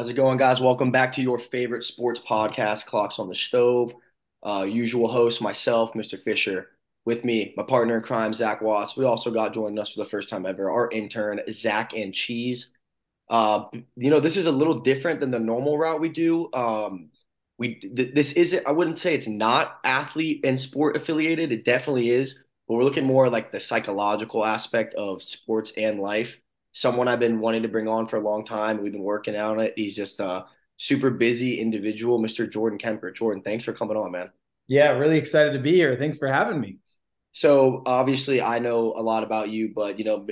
How's it going, guys? Welcome back to your favorite sports podcast, Clocks on the Stove. Uh, usual host, myself, Mr. Fisher. With me, my partner in crime, Zach Watts. We also got joining us for the first time ever, our intern, Zach and Cheese. Uh, you know, this is a little different than the normal route we do. Um, we th- this isn't. I wouldn't say it's not athlete and sport affiliated. It definitely is, but we're looking more like the psychological aspect of sports and life someone I've been wanting to bring on for a long time. We've been working on it. He's just a super busy individual, Mr. Jordan Kemper. Jordan, thanks for coming on, man. Yeah, really excited to be here. Thanks for having me. So obviously, I know a lot about you, but you know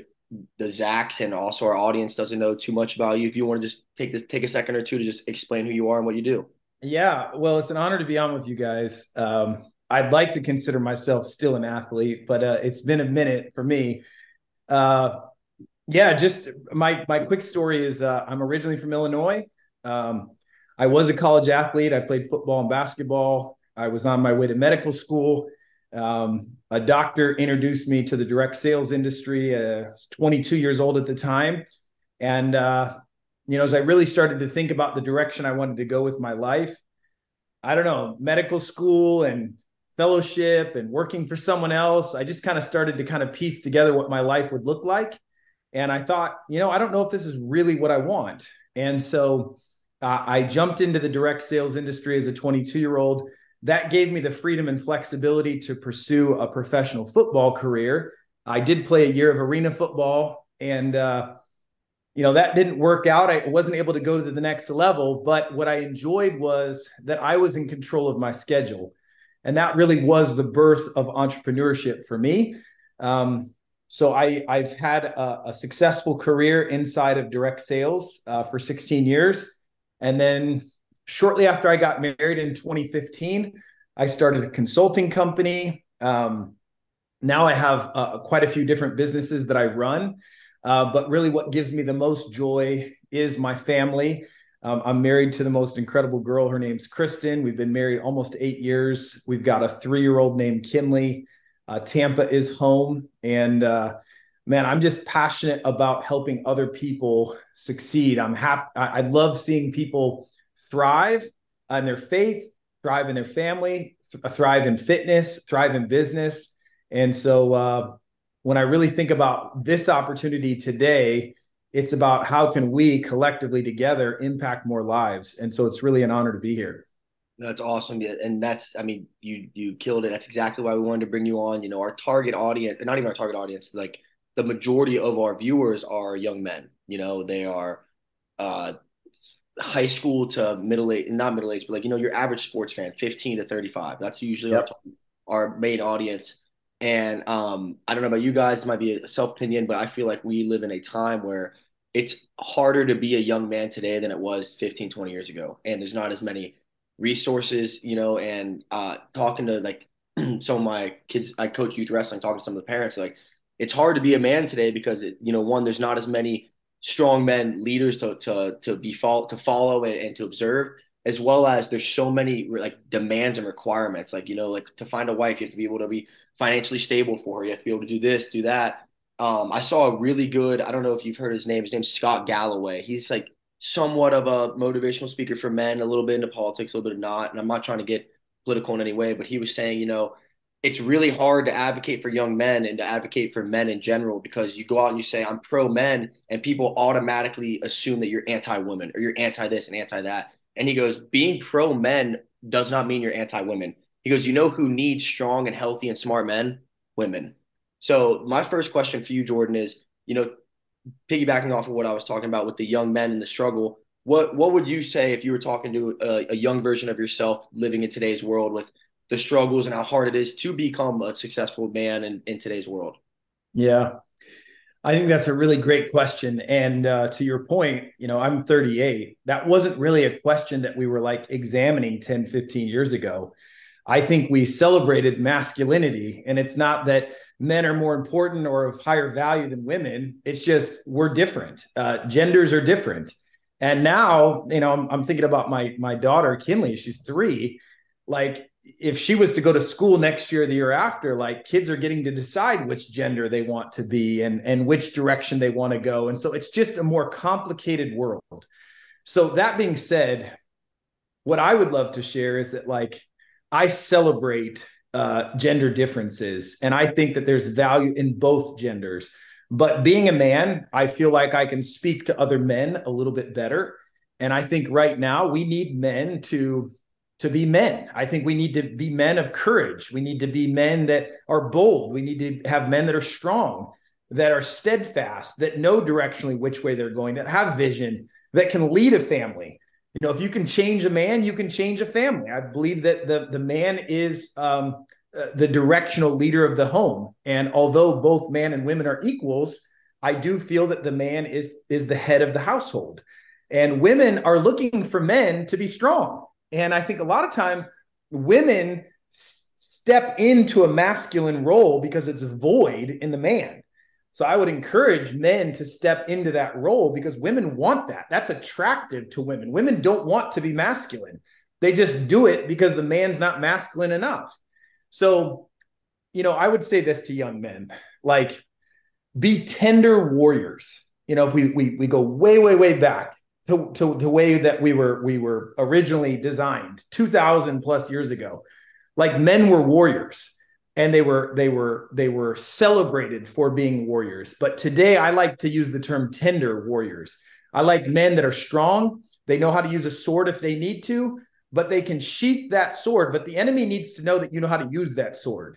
the Zacks and also our audience doesn't know too much about you. If you want to just take this, take a second or two to just explain who you are and what you do. Yeah, well, it's an honor to be on with you guys. Um, I'd like to consider myself still an athlete, but uh, it's been a minute for me. Uh, yeah, just my my quick story is uh, I'm originally from Illinois. Um, I was a college athlete. I played football and basketball. I was on my way to medical school. Um, a doctor introduced me to the direct sales industry. Uh, I was 22 years old at the time, and uh, you know, as I really started to think about the direction I wanted to go with my life, I don't know, medical school and fellowship and working for someone else. I just kind of started to kind of piece together what my life would look like and I thought, you know, I don't know if this is really what I want. And so uh, I jumped into the direct sales industry as a 22 year old. That gave me the freedom and flexibility to pursue a professional football career. I did play a year of arena football, and uh, you know that didn't work out. I wasn't able to go to the next level. But what I enjoyed was that I was in control of my schedule, and that really was the birth of entrepreneurship for me. Um, so I I've had a, a, successful career inside of direct sales uh, for 16 years, and then shortly after I got married in 2015, I started a consulting company. Um, now I have uh, quite a few different businesses that I run, uh, but really what gives me the most joy is my family. Um, I'm married to the most incredible girl. Her name's Kristen. We've been married almost eight years. We've got a three year old named Kinley. Uh, Tampa is home, and uh, man, I'm just passionate about helping other people succeed. I'm happy. I, I love seeing people thrive in their faith, thrive in their family, th- thrive in fitness, thrive in business. And so, uh, when I really think about this opportunity today, it's about how can we collectively together impact more lives. And so, it's really an honor to be here. That's awesome. Yeah, and that's I mean, you you killed it. That's exactly why we wanted to bring you on. You know, our target audience, not even our target audience, like the majority of our viewers are young men. You know, they are uh high school to middle age, not middle age, but like you know, your average sports fan, 15 to 35. That's usually yep. our our main audience. And um, I don't know about you guys, it might be a self opinion, but I feel like we live in a time where it's harder to be a young man today than it was 15, 20 years ago. And there's not as many resources, you know, and uh, talking to like some of my kids, I coach youth wrestling, talking to some of the parents, like it's hard to be a man today because it, you know, one, there's not as many strong men leaders to to to be follow, to follow and, and to observe, as well as there's so many like demands and requirements. Like you know, like to find a wife, you have to be able to be financially stable for her. You have to be able to do this, do that. Um, I saw a really good. I don't know if you've heard his name. His name's Scott Galloway. He's like somewhat of a motivational speaker for men, a little bit into politics, a little bit of not. And I'm not trying to get political in any way, but he was saying, you know, it's really hard to advocate for young men and to advocate for men in general because you go out and you say, I'm pro men, and people automatically assume that you're anti women or you're anti this and anti that. And he goes, being pro men does not mean you're anti women. He goes, you know who needs strong and healthy and smart men? Women. So my first question for you, Jordan, is, you know, piggybacking off of what I was talking about with the young men and the struggle, what what would you say if you were talking to a, a, young version of yourself living in today's world with the struggles and how hard it is to become a successful man in, in today's world? Yeah. I think that's a really great question. And uh, to your point, you know, I'm 38. That wasn't really a question that we were like examining 10, 15 years ago. I think we celebrated masculinity. And it's not that men are more important or of higher value than women. It's just we're different. Uh, genders are different. And now, you know, I'm, I'm thinking about my my daughter Kinley. She's three. Like, if she was to go to school next year, the year after, like kids are getting to decide which gender they want to be and and which direction they want to go. And so it's just a more complicated world. So that being said, what I would love to share is that like I celebrate uh, gender differences, and I think that there's value in both genders. But being a man, I feel like I can speak to other men a little bit better. And I think right now we need men to to be men. I think we need to be men of courage. We need to be men that are bold. We need to have men that are strong, that are steadfast, that know directionally which way they're going, that have vision, that can lead a family. You know, if you can change a man, you can change a family. I believe that the the man is um, uh, the directional leader of the home, and although both man and women are equals, I do feel that the man is is the head of the household, and women are looking for men to be strong. And I think a lot of times women s- step into a masculine role because it's void in the man. So I would encourage men to step into that role because women want that. That's attractive to women. Women don't want to be masculine. They just do it because the man's not masculine enough. So, you know, I would say this to young men, like be tender warriors. You know, if we we we go way way way back to to the way that we were we were originally designed 2000 plus years ago, like men were warriors and they were they were they were celebrated for being warriors. But today i like to use the term tender warriors. I like men that are strong. They know how to use a sword if they need to but they can sheath that sword. But the enemy needs to know that you know how to use that sword.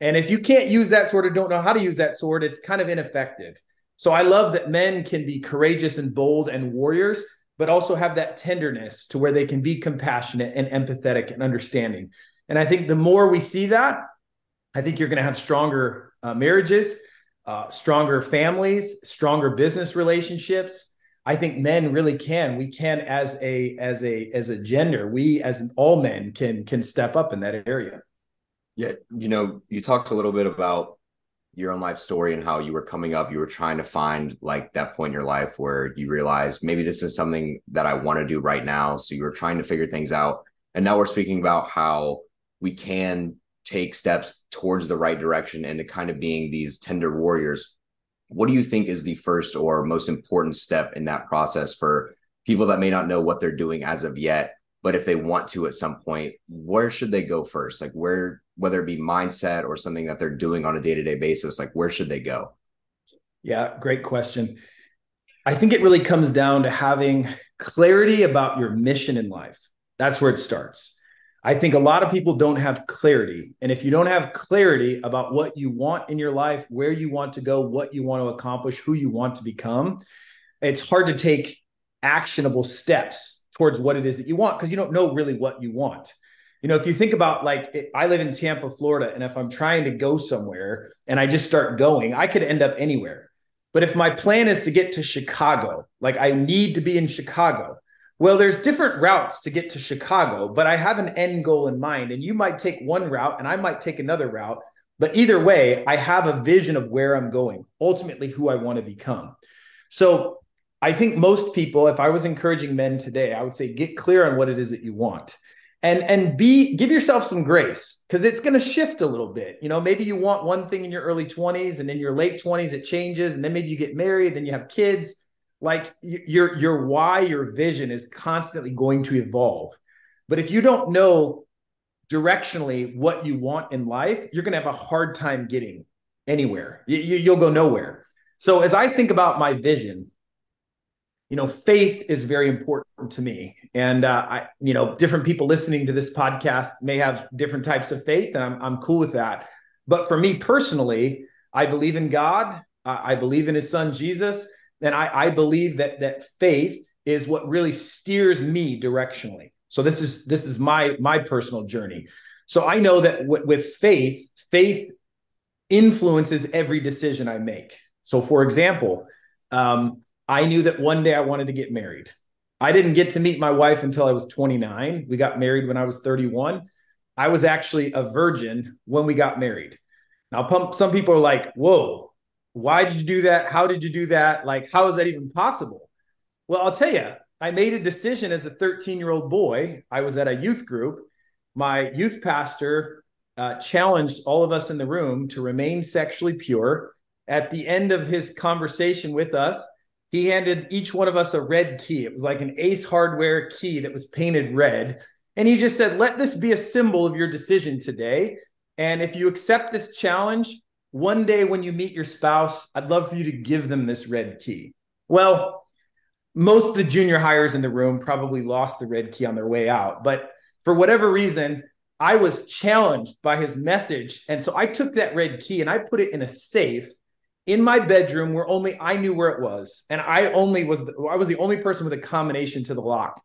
And if you can't use that sword or don't know how to use that sword it's kind of ineffective. So i love that men can be courageous and bold and warriors but also have that tenderness to where they can be compassionate and empathetic and understanding. And i think the more we see that I think you're going to have stronger uh, marriages, uh, stronger families, stronger business relationships. I think men really can. We can, as a as a as a gender, we as all men can can step up in that area. Yeah, you know, you talked a little bit about your own life story and how you were coming up. You were trying to find like that point in your life where you realized maybe this is something that I want to do right now. So you were trying to figure things out, and now we're speaking about how we can take steps towards the right direction and to kind of being these tender warriors what do you think is the first or most important step in that process for people that may not know what they're doing as of yet but if they want to at some point where should they go first? Like where whether it be mindset or something that they're doing on a day-to-day basis like where should they go? Yeah great question. I think it really comes down to having clarity about your mission in life. That's where it starts I think a lot of people don't have clarity. And if you don't have clarity about what you want in your life, where you want to go, what you want to accomplish, who you want to become, it's hard to take actionable steps towards what it is that you want because you don't know really what you want. You know, if you think about like, I live in Tampa, Florida, and if I'm trying to go somewhere and I just start going, I could end up anywhere. But if my plan is to get to Chicago, like I need to be in Chicago, well, there's different routes to get to Chicago, but I have an end goal in mind. And you might take one route and I might take another route. But either way, I have a vision of where I'm going, ultimately, who I want to become. So I think most people, if I was encouraging men today, I would say get clear on what it is that you want. And, and be give yourself some grace because it's going to shift a little bit. You know, maybe you want one thing in your early 20s and in your late 20s it changes, and then maybe you get married, then you have kids like your your why your vision is constantly going to evolve. But if you don't know directionally what you want in life you're going to have a hard time getting anywhere. You, you, will go nowhere. So as i think about my vision you know faith is very important to me. And uh, i you know different people listening to this podcast may have different types of faith and i'm, I'm cool with that. But for me personally i believe in god. I believe in his son jesus and I, I believe that that faith is what really steers me directionally. So this is this is my my personal journey. So I know that w- with faith, faith influences every decision I make. So for example, um, I knew that one day I wanted to get married. I didn't get to meet my wife until I was 29. We got married when I was 31. I was actually a virgin when we got married. Now, some people are like, "Whoa, why did you do that? How did you do that? Like, how is that even possible? Well, I'll tell you, I made a decision as a 13 year old boy. I was at a youth group. My youth pastor uh, challenged all of us in the room to remain sexually pure. At the end of his conversation with us, he he handed each one of us a red key. It was like an Ace Hardware key that was painted red. And he just said, let this be a symbol of your decision today. And if you accept this challenge, one day when you meet your spouse, I'd love for you to give them this red key. Well, most of the junior hires in the room probably lost the red key on their way out. But for whatever reason, I was challenged by his message. And so I took that red key and I put it in a safe in my bedroom where only I knew where it was. And I only was, the, I was the only person with a combination to the lock.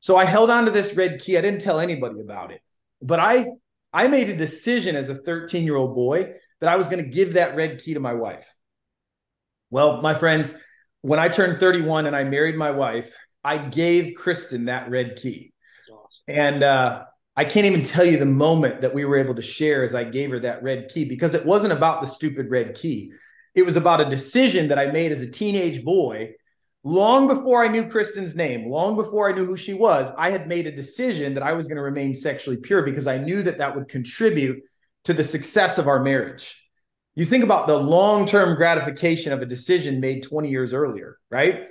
So I held on to this red key. I didn't tell anybody about it, but I, I made a decision as a 13 year old boy that I was going to give that red key to my wife. Well, my friends, when I turned 31 and I married my wife, I gave Kristen that red key. And uh, I can't even tell you the moment that we were able to share as I gave her that red key because it wasn't about the stupid red key. It was about a decision that I made as a teenage boy. Long before I knew Kristen's name, long before I knew who she was, I had made a decision that I was going to remain sexually pure because I knew that that would contribute to the success of our marriage. You think about the long term gratification of a decision made 20 years earlier, right?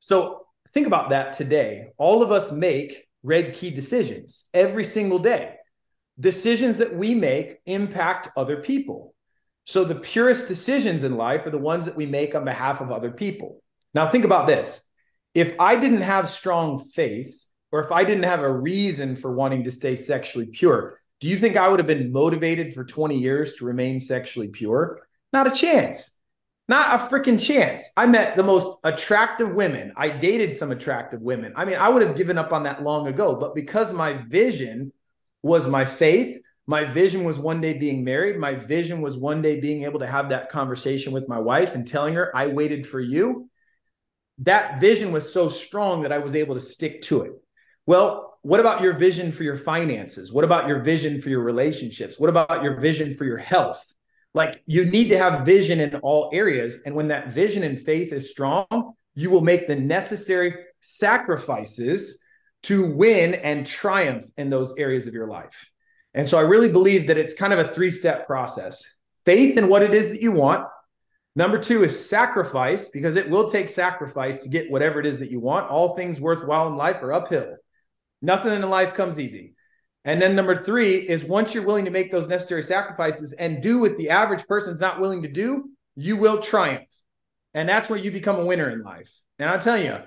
So think about that today. All of us make red key decisions every single day. Decisions that we make impact other people. So the purest decisions in life are the ones that we make on behalf of other people. Now, think about this. If I didn't have strong faith, or if I didn't have a reason for wanting to stay sexually pure, do you think I would have been motivated for 20 years to remain sexually pure? Not a chance. Not a freaking chance. I met the most attractive women. I dated some attractive women. I mean, I would have given up on that long ago, but because my vision was my faith, my vision was one day being married, my vision was one day being able to have that conversation with my wife and telling her, I waited for you. That vision was so strong that I was able to stick to it. Well, what about your vision for your finances? What about your vision for your relationships? What about your vision for your health? Like you need to have vision in all areas. And when that vision and faith is strong, you will make the necessary sacrifices to win and triumph in those areas of your life. And so I really believe that it's kind of a three step process faith in what it is that you want. Number two is sacrifice, because it will take sacrifice to get whatever it is that you want. All things worthwhile in life are uphill. Nothing in life comes easy. And then number three is once you're willing to make those necessary sacrifices and do what the average person's not willing to do, you will triumph. And that's where you become a winner in life. And I'll tell you,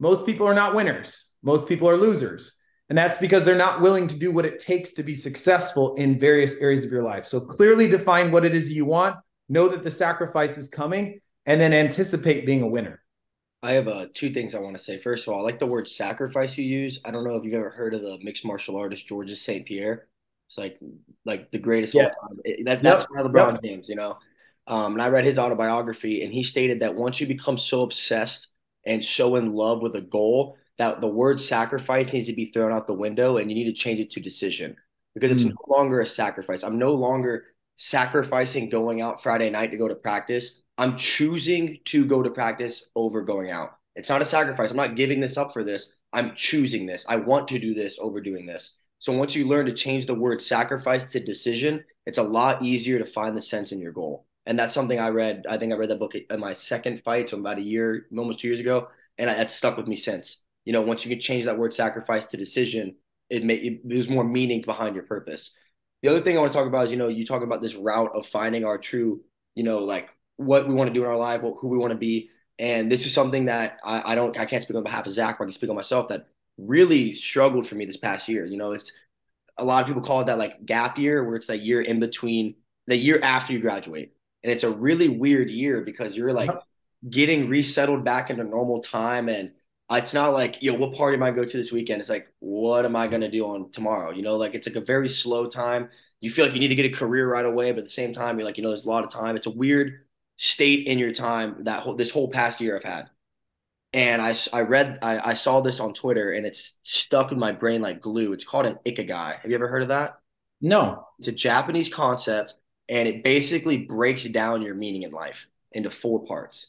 most people are not winners. Most people are losers. And that's because they're not willing to do what it takes to be successful in various areas of your life. So clearly define what it is you want, know that the sacrifice is coming, and then anticipate being a winner. I have uh, two things I want to say. First of all, I like the word sacrifice you use. I don't know if you've ever heard of the mixed martial artist Georges St. Pierre. It's like like the greatest yes. That, that's yep. One of LeBron yep. James, you know. Um, and I read his autobiography, and he stated that once you become so obsessed and so in love with a goal, that the word sacrifice needs to be thrown out the window, and you need to change it to decision because it's mm. no longer a sacrifice. I'm no longer sacrificing going out Friday night to go to practice. I'm choosing to go to practice over going out. It's not a sacrifice. I'm not giving this up for this. I'm choosing this. I want to do this over doing this. So once you learn to change the word sacrifice to decision, it's a lot easier to find the sense in your goal. And that's something I read. I think I read that book in my second fight, so about a year, almost two years ago, and that's stuck with me since. You know, once you can change that word sacrifice to decision, it may it, there's more meaning behind your purpose. The other thing I want to talk about is, you know, you talk about this route of finding our true, you know, like what we want to do in our life, what, who we want to be. And this is something that I, I don't, I can't speak on behalf of Zach, but I can speak on myself that really struggled for me this past year. You know, it's a lot of people call it that like gap year, where it's that year in between the year after you graduate. And it's a really weird year because you're like uh-huh. getting resettled back into normal time. And it's not like, yo, what party am I go to this weekend? It's like, what am I mm-hmm. going to do on tomorrow? You know, like it's like a very slow time. You feel like you need to get a career right away, but at the same time, you're like, you know, there's a lot of time. It's a weird state in your time that whole, this whole past year I've had. And I, I read, I, I saw this on Twitter and it's stuck in my brain like glue. It's called an ikigai. Have you ever heard of that? No. It's a Japanese concept and it basically breaks down your meaning in life into four parts.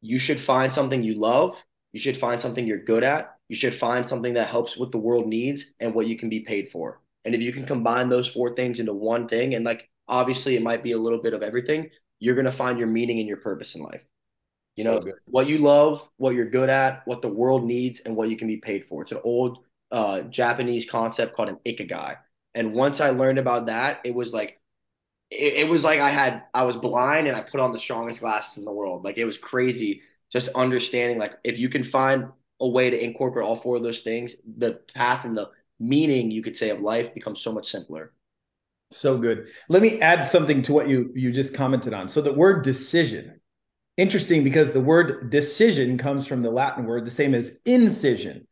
You should find something you love. You should find something you're good at. You should find something that helps what the world needs and what you can be paid for. And if you can combine those four things into one thing, and like obviously it might be a little bit of everything, you're going to find your meaning and your purpose in life. You So know, good. what you love, what you're good at, what the world needs, and what you can be paid for. It's an old uh, Japanese concept called an ikigai. And once I learned about that, it was like it, it was like I had I was blind and I put on the strongest glasses in the world. Like it was crazy just understanding like if you can find a way to incorporate all four of those things, the path and the meaning you could say of life becomes so much simpler. So good. Let me add something to what you you just commented on. So the word decision, interesting because the word decision comes from the Latin word the same as incision.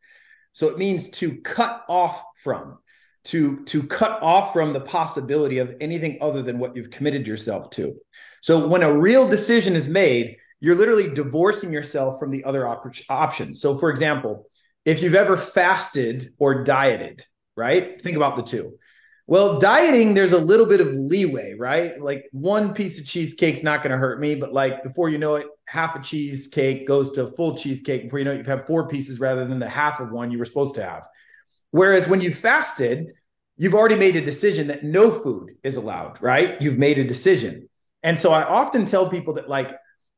So it means to cut off from, to to cut off from the possibility of anything other than what you've committed yourself to. So when a real decision is made, you're literally divorcing yourself from the other op- options. So for example, if you've ever fasted or dieted, right? Think about the two well, dieting, there's a little bit of leeway, right? Like one piece of cheesecake's not going to hurt me, but like before you know it, half a cheesecake goes to a full cheesecake. Before you know it, you have four pieces rather than the half of one you were supposed to have. Whereas when you fasted, you've already made a decision that no food is allowed, right? You've made a decision. And so I often tell people that like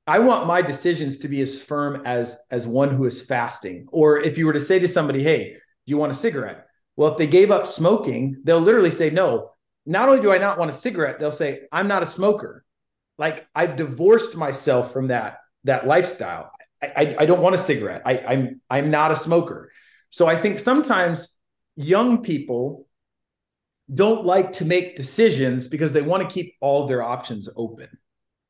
I want my decisions to be as firm as as one who is fasting. Or if you were to say to somebody, "Hey, do you want a cigarette?" Well, if they gave up smoking, they'll literally say, no, not only do I not want a cigarette, they'll say, I'm not a smoker. Like I've divorced myself from that, that lifestyle. I, I, I don't want a cigarette. I, I'm, I'm not a smoker. So I think sometimes young people don't like to make decisions because they want to keep all their options open.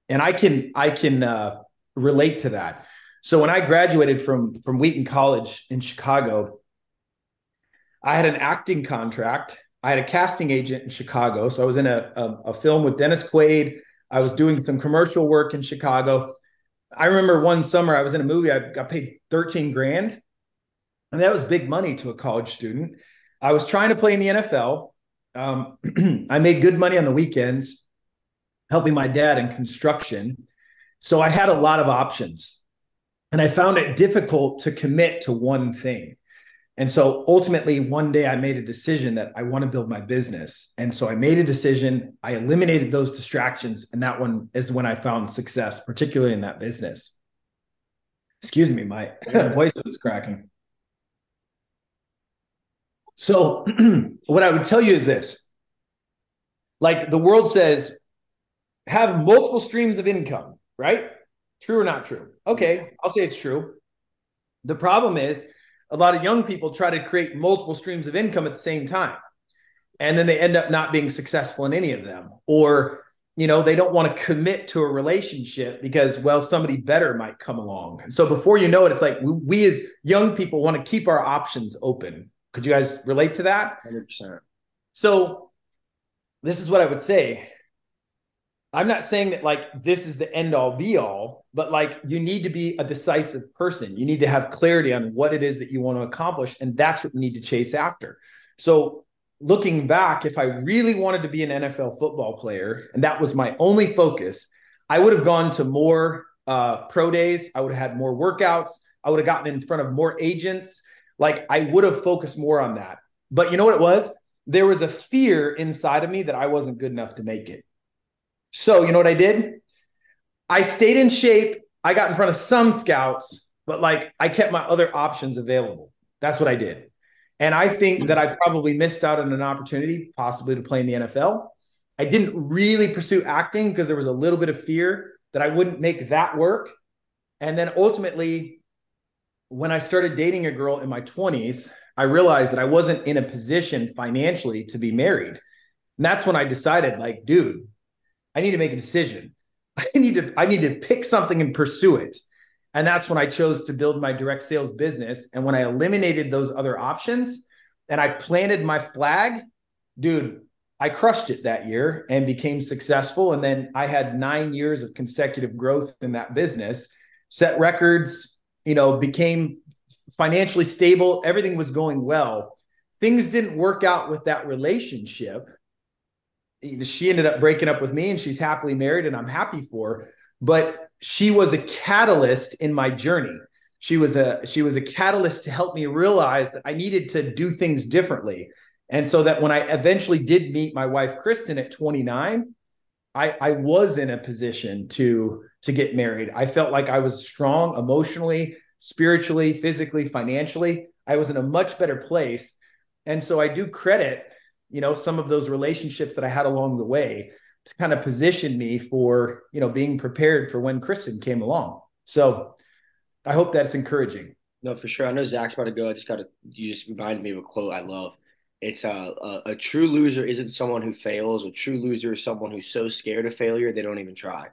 And I can, I can uh, relate to that. So when I graduated from, from Wheaton College in Chicago, I had an acting contract. I had a casting agent in Chicago. So I was in a, a, a, film with Dennis Quaid. I was doing some commercial work in Chicago. I remember one summer I was in a movie, I got paid 13 grand. And that was big money to a college student. I was trying to play in the NFL. Um, I made good money on the weekends, helping my dad in construction. So I had a lot of options. And I found it difficult to commit to one thing. And so ultimately, one day I made a decision that I want to build my business. And so I made a decision, I eliminated those distractions. And that one is when I found success, particularly in that business. Excuse me, my voice was cracking. So, what I would tell you is this like the world says, have multiple streams of income, right? True or not true? Okay, I'll say it's true. The problem is, a lot of young people try to create multiple streams of income at the same time. And then they end up not being successful in any of them. Or you know they don't want to commit to a relationship because well somebody better might come along. So before you know it it's like we, we as young people want to keep our options open. Could you guys relate to that? 100%. so this is what i would say I'm not saying that like this is the end all be all, but like you need to be a decisive person. You need to have clarity on what it is that you want to accomplish. And that's what you need to chase after. So looking back, if I really wanted to be an NFL football player and that was my only focus, I would have gone to more uh, pro days. I would have had more workouts. I would have gotten in front of more agents. Like I would have focused more on that. But you know what it was? There was a fear inside of me that I wasn't good enough to make it. So, you know what I did? I stayed in shape. I got in front of some scouts, but like I kept my other options available. That's what I did. And I think that I probably missed out on an opportunity, possibly to play in the NFL. I didn't really pursue acting because there was a little bit of fear that I wouldn't make that work. And then ultimately, when I started dating a girl in my 20s, I realized that I wasn't in a position financially to be married. And that's when I decided, like, dude, I need to make a decision. I need to I need to pick something and pursue it. And that's when I chose to build my direct sales business. And when I eliminated those other options and I planted my flag, dude, I crushed it that year and became successful. And then I had nine years of consecutive growth in that business, set records, you know, became financially stable. Everything was going well. Things didn't work out with that relationship she ended up breaking up with me and she's happily married and I'm happy for her. But she was a catalyst in my journey. She was a she was a catalyst to help me realize that I needed to do things differently. And so that when I eventually did meet my wife Kristen at 29, I I was in a position to to get married. I felt like I was strong emotionally, spiritually, physically, financially. I was in a much better place. And so I do credit, you know, some of those relationships that I had along the way to kind of position me for, you know, being prepared for when Kristen came along. So I hope that's encouraging. No, for sure. I know Zach's about to go. I just got to, you just reminded me of a quote I love. It's uh, a, a true loser isn't someone who fails. A true loser is someone who's so scared of failure they don't even try.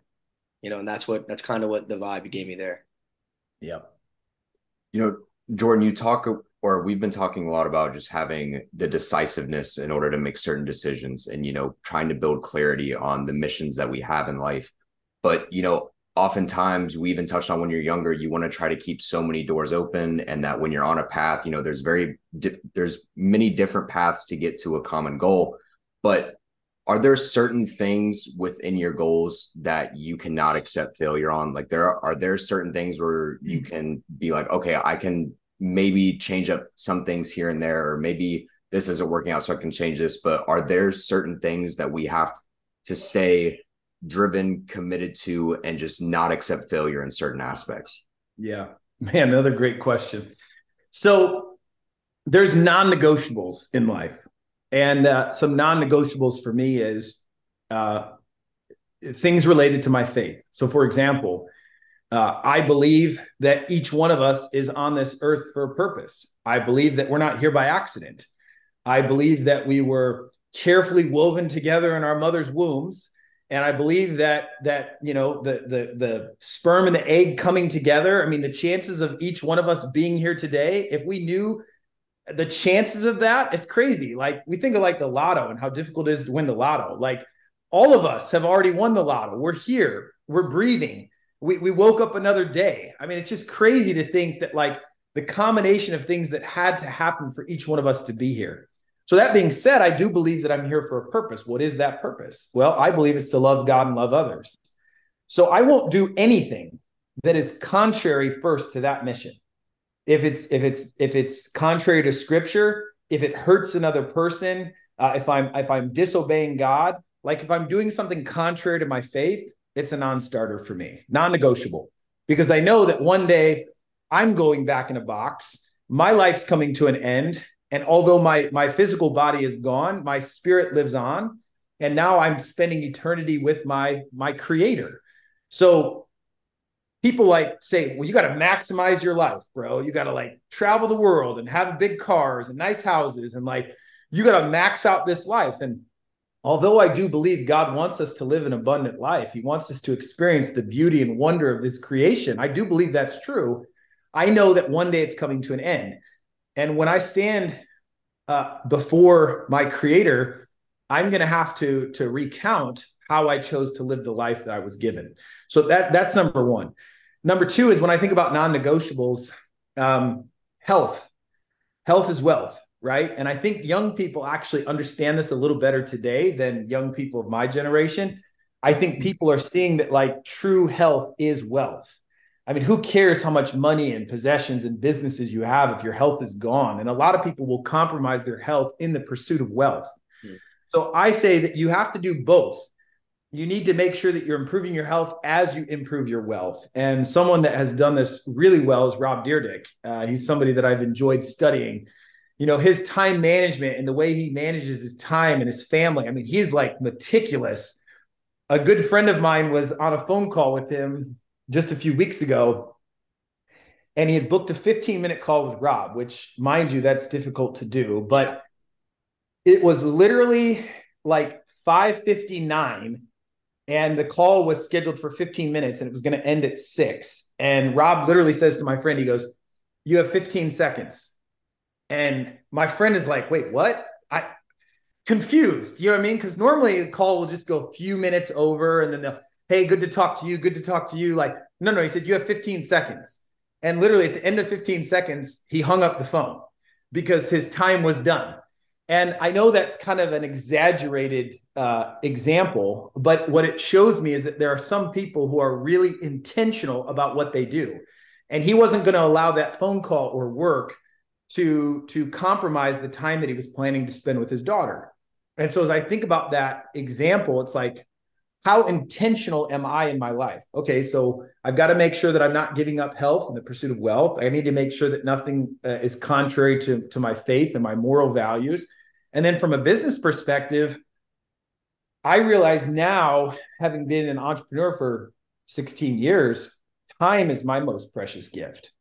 You know, and that's what that's kind of what the vibe you gave me there. Yep. You know, Jordan, you talk or we've been talking a lot about just having the decisiveness in order to make certain decisions and you know trying to build clarity on the missions that we have in life. But you know oftentimes we even touched on when you're younger you want to try to keep so many doors open and that when you're on a path you know there's very di- there's many different paths to get to a common goal. But are there certain things within your goals that you cannot accept failure on? Like there are, are there certain things where you mm. can be like okay i can maybe change up some things here and there, or maybe this isn't working out, so I can change this. But are there certain things that we have to stay driven, committed to, and just not accept failure in certain aspects? Yeah, man, another great question. So there's non-negotiables in life, and uh, some non-negotiables for me is uh, things related to my faith. So, for example, uh, I believe that each one of us is on this earth for a purpose. I believe that we're not here by accident. I believe that we were carefully woven together in our mother's wombs, and I believe that that you know the the the sperm and the egg coming together. I mean, the chances of each one of us being here today, if we knew the chances of that, it's crazy. Like we think of like the lotto and how difficult it is to win the lotto. Like all of us have already won the lotto. We're here. We're breathing we, we woke up another day. I mean, it's just crazy to think that like the combination of things that had to happen for each one of us to be here. So that being said, I do believe that I'm here for a purpose. What is that purpose? Well, I believe it's to love God and love others. So I won't do anything that is contrary first to that mission. If it's if it's if it's contrary to scripture, if it hurts another person, uh, if I'm if I'm disobeying God, like if I'm doing something contrary to my faith, it's a non-starter for me, non-negotiable, because I know that one day I'm going back in a box. My life's coming to an end, and although my my physical body is gone, my spirit lives on, and now I'm spending eternity with my my Creator. So people like say, well, you got to maximize your life, bro. You got to like travel the world and have big cars and nice houses and like you got to max out this life. And although I do believe God wants us to live an abundant life, He wants us to experience the beauty and wonder of this creation. I do believe that's true. I know that one day it's coming to an end. And when I stand uh, before my creator, I'm going to have to, to recount how I chose to live the life that I was given. So that, that's number one. Number two is when I think about non negotiables, um, health. Health is wealth right? And I think young people actually understand this a little better today than young people of my generation. I think mm-hmm. people are seeing that like true health is wealth. I mean, who cares how much money and possessions and businesses you have if your health is gone? And a lot of people will compromise their health in the pursuit of wealth. Mm-hmm. So I say that you have to do both. You need to make sure that you're improving your health as you improve your wealth. And someone that has done this really well is Rob Dyrdek. Uh, he's somebody that I've enjoyed studying you know his time management and the way he manages his time and his family. I mean he's like meticulous. A good friend of mine was on a phone call with him just a few weeks ago and he had booked a 15 minute call with rob which mind you that's difficult to do but it was literally like 559 and the call was scheduled for 15 minutes and it was going to end at 6 and rob literally says to my friend he goes you have 15 seconds and my friend is like, wait, what? I confused. You know what I mean? Because normally the call will just go a few minutes over and then they'll, hey, good to talk to you. Good to talk to you. Like, no, no, he said, you have 15 seconds. And literally at the end of 15 seconds, he hung up the phone because his time was done. And I know that's kind of an exaggerated uh, example, but what it shows me is that there are some people who are really intentional about what they do. And he wasn't going to allow that phone call or work to to compromise the time that he was planning to spend with his daughter. And so as I think about that example, it's like how intentional am I in my life? Okay, so I've got to make sure that I'm not giving up health in the pursuit of wealth. I need to make sure that nothing uh, is contrary to, to my faith and my moral values. And then from a business perspective, I realize now, having been an entrepreneur for 16 years, time is my most precious gift.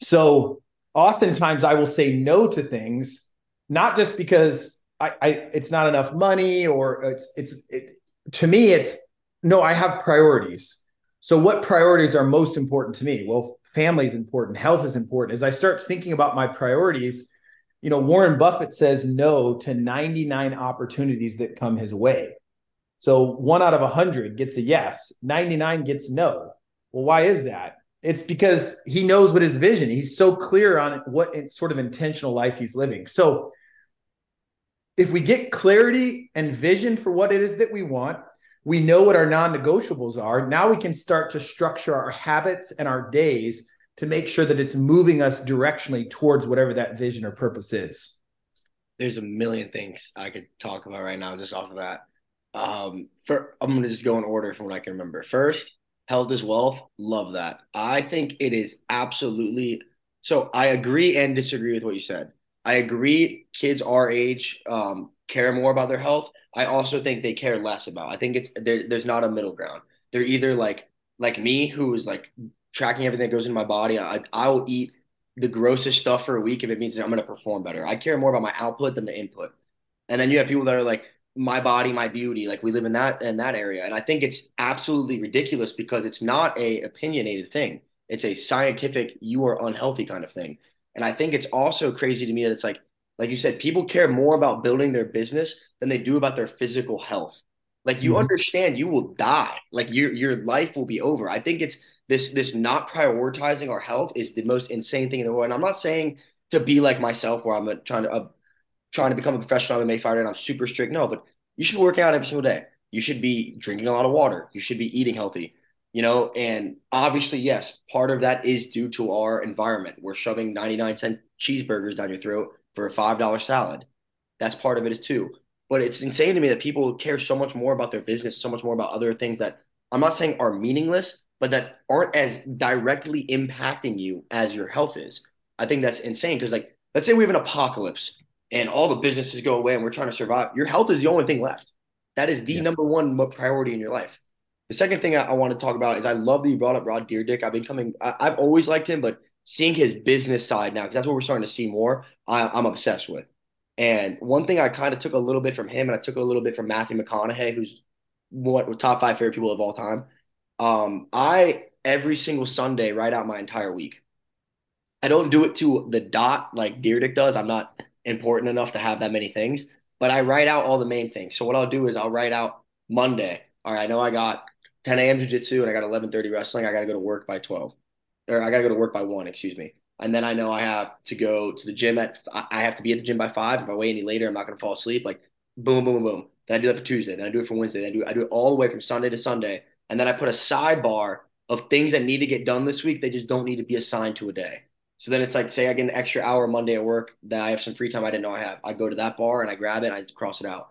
So oftentimes I will say no to things, not just because I, I it's not enough money or it's it's it, to me, it's no, I have priorities. So, what priorities are most important to me? Well, family is important, health is important. As I start thinking about my priorities, you know, Warren Buffett says no to 99 opportunities that come his way. So, one out of a 100 gets a yes, 99 gets no. Well, why is that? It's because he knows what his vision. He's so clear on what sort of intentional life he's living. So, if we get clarity and vision for what it is that we want, we know what our non negotiables are. Now we can start to structure our habits and our days to make sure that it's moving us directionally towards whatever that vision or purpose is. There's a million things I could talk about right now just off of that. Um, for I'm gonna just go in order from what I can remember. First, health is wealth. Love that. I think it is absolutely so. I agree and disagree with what you said. I agree. Kids our age um, care more about their health. I also think they care less about. I think it's there, there's not a middle ground. They're either like like me, who is like tracking everything that goes into my body. I I will eat the grossest stuff for a week if it means I'm going to perform better. I care more about my output than the input. And then you have people that are like my body, my beauty. Like we live in that in that area, and I think it's absolutely ridiculous because it's not a opinionated thing. It's a scientific you are unhealthy kind of thing. And I think it's also crazy to me that it's like, like you said, people care more about building their business than they do about their physical health. Like you mm-hmm. understand you will die. Like your your life will be over. I think it's this this not prioritizing our health is the most insane thing in the world. And I'm not saying to be like myself where I'm a, trying to trying to become a professional MMA fighter and I'm super strict. No, but you should be working out every single day. You should be drinking a lot of water. You should be eating healthy you know and obviously yes part of that is due to our environment we're shoving 99 cent cheeseburgers down your throat for a five dollar salad that's part of it too but it's insane to me that people care so much more about their business so much more about other things that i'm not saying are meaningless but that aren't as directly impacting you as your health is i think that's insane because like let's say we have an apocalypse and all the businesses go away and we're trying to survive your health is the only thing left that is the yeah. number one priority in your life the second thing I, I, want to talk about is I love that you brought up Rod Dyrdek. I've been coming, I, have always liked him, but seeing his business side now, because that's what we're starting to see more, I, I'm obsessed with. And one thing I kind of took a little bit from him, and I took a little bit from Matthew McConaughey, who's what top five favorite people of all time. Um, I every single Sunday write out my entire week. I don't do it to the dot like Dyrdek does. I'm not important enough to have that many things, but I write out all the main things. So what I'll do is I'll write out Monday. All right, I know I got 10 a.m. jiu-jitsu and I got 11:30 wrestling. I got to go to work by 12, or I got to go to work by one. Excuse me. And then I know I have to go to the gym at. I have to be at the gym by five. If I wait any later, I'm not going to fall asleep. Like boom, boom, boom. Then I do that for Tuesday. Then I do it for Wednesday. Then I do I do it all the way from Sunday to Sunday. And then I put a sidebar of things that need to get done this week. They just don't need to be assigned to a day. So then it's like, say I get an extra hour Monday at work that I have some free time I didn't know I have. I go to that bar and I grab it and I cross it out.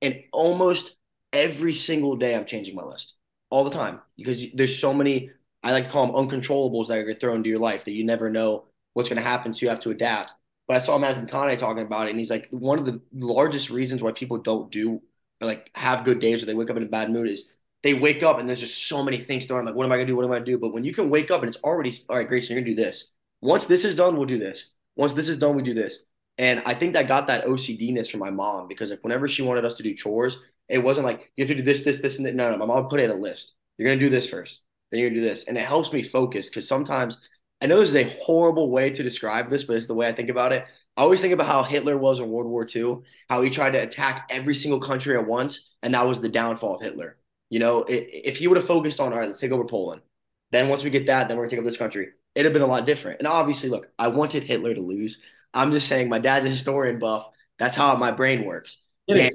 And almost every single day, I'm changing my list all the time because there's so many I like to call them uncontrollables that are thrown into your life that you never know what's going to happen, so you have to adapt. But I saw Matthew McConaughey talking about it, and he's like, one of the largest reasons why people don't do like have good days or they wake up in a bad mood is they wake up and there's just so many things thrown. Like, what am I gonna do? What am I gonna do? But when you can wake up and it's already all right, Grayson, you're gonna do this. Once this is done, we'll do this. Once this is done, we do this. And I think that got that OCDness from my mom because like whenever she wanted us to do chores, it wasn't like you have to do this, this, this, and that. No, no, my mom put it in a list. You're to do this first. Then you're to do this. And it helps me focus because sometimes I know this is a horrible way to describe this, but it's the way I think about it. I always think about how Hitler was in World War II, how he tried to attack every single country at once, and that was the downfall of Hitler. You know, if he would have focused on, all right, let's take over Poland. Then once we get that, then we're to take over this country. It'd have been a lot different. And obviously, look, I wanted Hitler to lose. I'm just saying my dad's a historian buff. That's how my brain works. And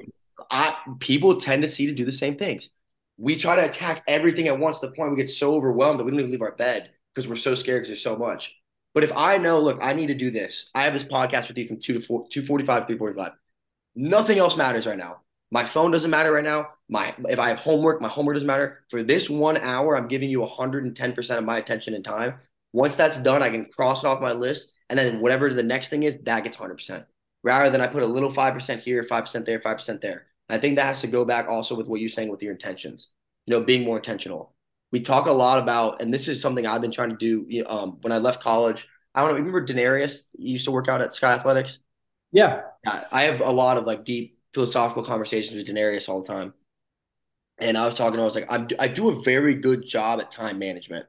I, people tend to see to do the same things we try to attack everything at once to the point we get so overwhelmed that we don't even leave our bed because we're so scared because there's so much. But if I know, look, I need to do this. I have this podcast with you from two to four, two forty five, three forty five. Nothing else matters right now. My phone doesn't matter right now. My if I have homework, my homework doesn't matter. For this one hour, I'm giving you 110% of my attention and time. Once that's done, I can cross it off my list. And then whatever the next thing is, that gets 100%. Rather than I put a little 5% here, 5% there, 5% there. I think that has to go back also with what you're saying with your intentions, you know, being more intentional. We talk a lot about, and this is something I've been trying to do um, when I left college. I don't know, remember Denarius? Used to work out at Sky Athletics. Yeah. I have a lot of like deep philosophical conversations with Denarius all the time. And I was talking to him, I was like, I, I do a very good job at time management.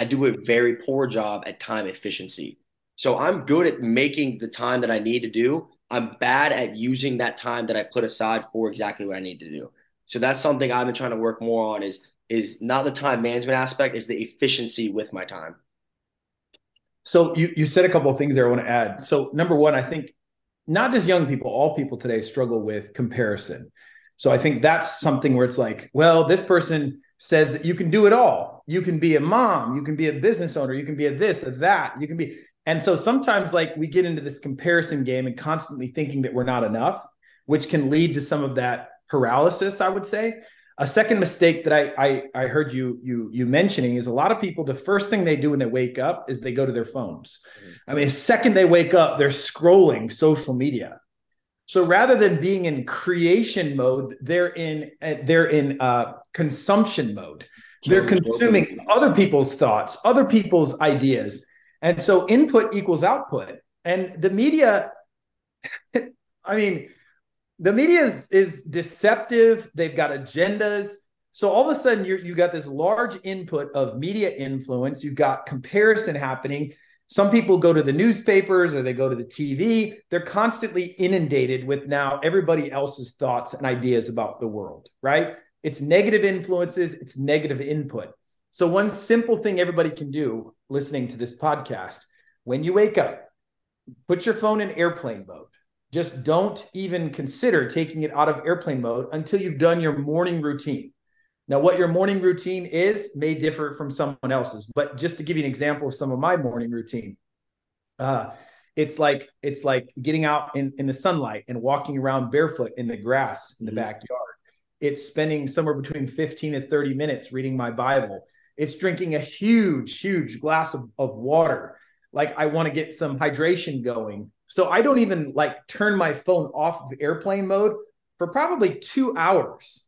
I do a very poor job at time efficiency. So I'm good at making the time that I need to do. I'm bad at using that time that I put aside for exactly what I need to do. So that's something I've been trying to work more on is is not the time management aspect, is the efficiency with my time. So you you said a couple of things there I want to add. So number one, I think not just young people, all people today struggle with comparison. So I think that's something where it's like, well, this person says that you can do it all. You can be a mom, you can be a business owner, you can be a this, a that, you can be. And so sometimes, like, we get into this comparison game and constantly thinking that we're not enough, which can lead to some of that paralysis, I would say. A second mistake that I, I I heard you you you mentioning is a lot of people the first thing they do when they wake up is they go to their phones. Mm-hmm. I mean, the second they wake up, they're scrolling social media. So rather than being in creation mode, they're in they're in uh, consumption mode. They're consuming other people's thoughts, other people's ideas, and so input equals output. And the media, I mean, the media is, is deceptive. They've got agendas. So all of a sudden, you you got this large input of media influence. You've got comparison happening. Some people go to the newspapers or they go to the TV. They're constantly inundated with now everybody else's thoughts and ideas about the world, right? It's negative influences, it's negative input. So, one simple thing everybody can do listening to this podcast when you wake up, put your phone in airplane mode just don't even consider taking it out of airplane mode until you've done your morning routine. Now, what your morning routine is may differ from someone else's, but just to give you an example of some of my morning routine, uh, it's like it's like getting out in, in the sunlight and walking around barefoot in the grass in the mm-hmm. backyard. It's spending somewhere between 15 and 30 minutes reading my Bible. It's drinking a huge, huge glass of, of water. Like I want to get some hydration going so I don't even like turn my phone off of airplane mode for probably two hours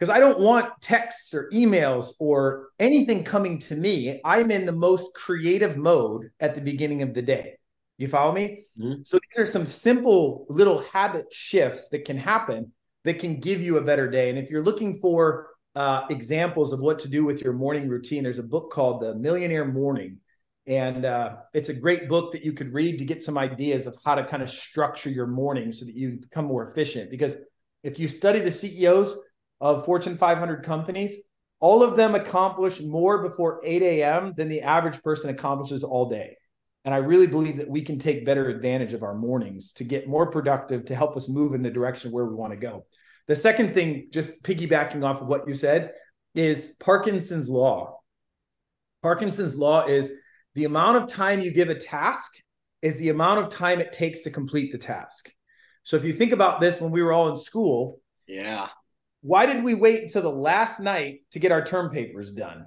because I don't want texts or emails or anything coming to me. I'm in the most creative mode at the beginning of the day. You follow me? Mm-hmm. So these are some simple little habit shifts that can happen that can give you a better day. And if you're looking for uh, examples of what to do with your morning routine, there's a book called The Millionaire Morning and uh, it's a great book that you could read to get some ideas of how to kind of structure your morning so that you become more efficient. Because if you study the CEOs of Fortune 500 companies, all of them accomplish more before 8 a.m. than the average person accomplishes all day. And I really believe that we can take better advantage of our mornings to get more productive to help us move in the direction where we want to go. The second thing, just piggybacking off of what you said, is Parkinson's law. Parkinson's law is the amount of time you give a task is the amount of time it takes to complete the task. So if you think about this when we were all in school, yeah. Why did we wait until the last night to get our term papers done?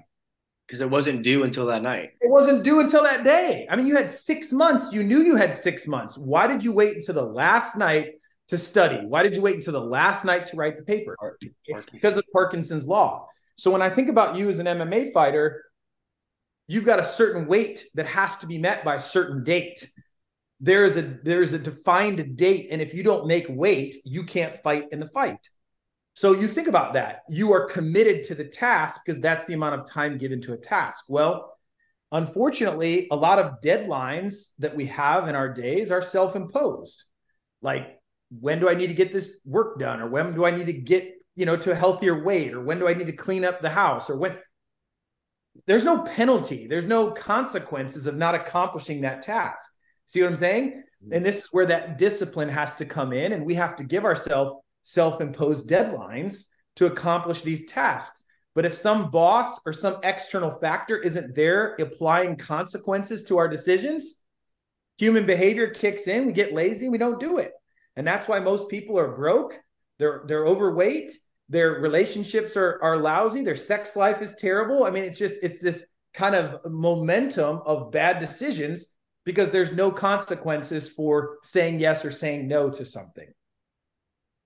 Because it wasn't due until that night. It wasn't due until that day. I mean, you had six months. You knew you had six months. Why did you wait until the last night to study? Why did you wait until the last night to write the paper? It's because of Parkinson's law. So when I think about you as an MMA fighter, you've got a certain weight that has to be met by a certain date there is a there's a defined date and if you don't make weight you can't fight in the fight so you think about that. You are committed to the task because that's the amount of time given to a task. Well unfortunately a lot of deadlines that we have in our days are self-imposed. Like when do i need to get this work done? Or when do i need to get you know to a healthier weight? Or when do i need to clean up the house? Or when there's no penalty, there's no consequences of not accomplishing that task. See what I'm saying? Mm-hmm. And this is where that discipline has to come in, and we have to give ourselves self imposed deadlines to accomplish these tasks. But if some boss or some external factor isn't there applying consequences to our decisions, human behavior kicks in, we get lazy, we don't do it. And that's why most people are broke. they're they're overweight, their relationships are are lousy, their sex life is terrible. I mean, it's just it's this kind of momentum of bad decisions because there's no consequences for saying yes or saying no to something.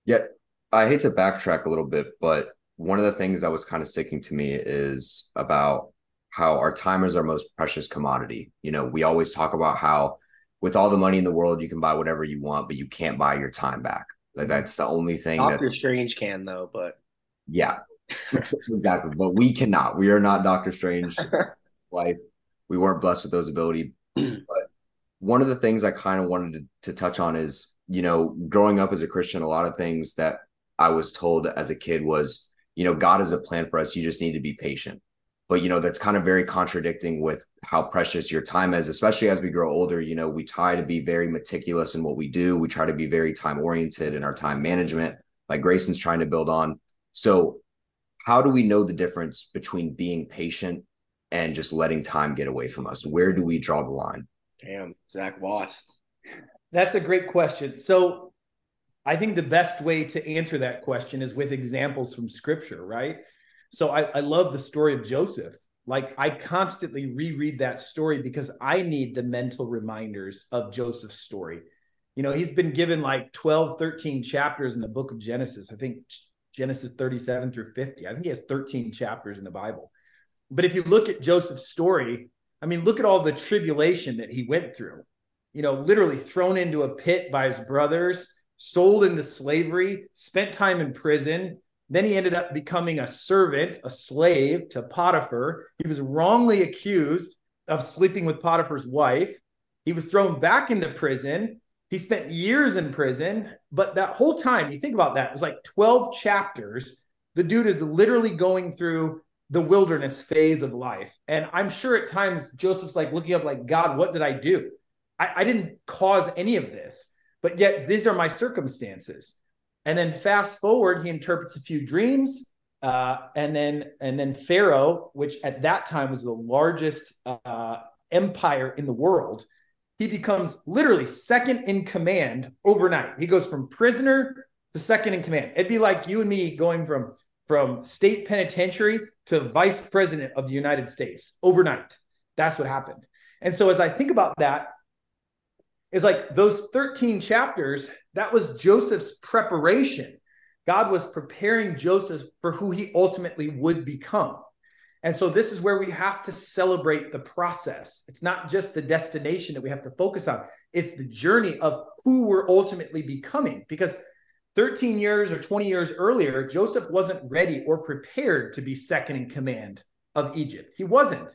Yeah, I hate to backtrack a little bit, but one of the things that was kind of sticking to me is about how our time is our most precious commodity. You know, we always talk about how with all the money in the world, you can buy whatever you want, but you can't buy your time back. Like mm-hmm. that's the only thing. Doctor Strange can though, but yeah, exactly. But we cannot. We are not Doctor Strange. life, we weren't blessed with those abilities. but one of the things I kind of wanted to, to touch on is, you know, growing up as a Christian, a lot of things that I was told as a kid was, you know, God has a plan for us. You just need to be patient. But you know that's kind of very contradicting with how precious your time is especially as we grow older. You know we try to be very meticulous in what we do. We try to be very time oriented in our time management like grayson's trying to build on. So how do we know the difference between being patient and just letting time get away from us? Where do we draw the line? Damn zach watts that's a great question so i think the best way to answer that question is with examples from scripture right so I, I love the story of Joseph. Like I constantly reread that story because I need the mental reminders of Joseph's story. You know, he's been given like 12, 13 chapters in the book of Genesis. I think Genesis 37 through 50. I think he has 13 chapters in the Bible. But if you look at Joseph's story, I mean, look at all the tribulation that he went through. You know, literally thrown into a pit by his brothers, sold into slavery, spent time in prison, then he ended up becoming a servant, a slave to Potiphar. He was wrongly accused of sleeping with Potiphar's wife. He was thrown back into prison. He spent years in prison. But that whole time, you think about that, it was like 12 chapters. The dude is literally going through the wilderness phase of life. And I'm sure at times Joseph's like looking up, like, God, what did I do? I, I didn't cause any of this, but yet these are my circumstances. And then fast forward, he interprets a few dreams. Uh, and then and then Pharaoh, which at that time was the largest uh, empire in the world, he becomes literally second in command overnight. He goes from prisoner to second in command. It'd be like you and me going from from state penitentiary to vice president of the United States overnight. That's what happened. And so as I think about that, is like those 13 chapters, that was Joseph's preparation. God was preparing Joseph for who he ultimately would become. And so this is where we have to celebrate the process. It's not just the destination that we have to focus on, it's the journey of who we're ultimately becoming. Because 13 years or 20 years earlier, Joseph wasn't ready or prepared to be second in command of Egypt. He wasn't.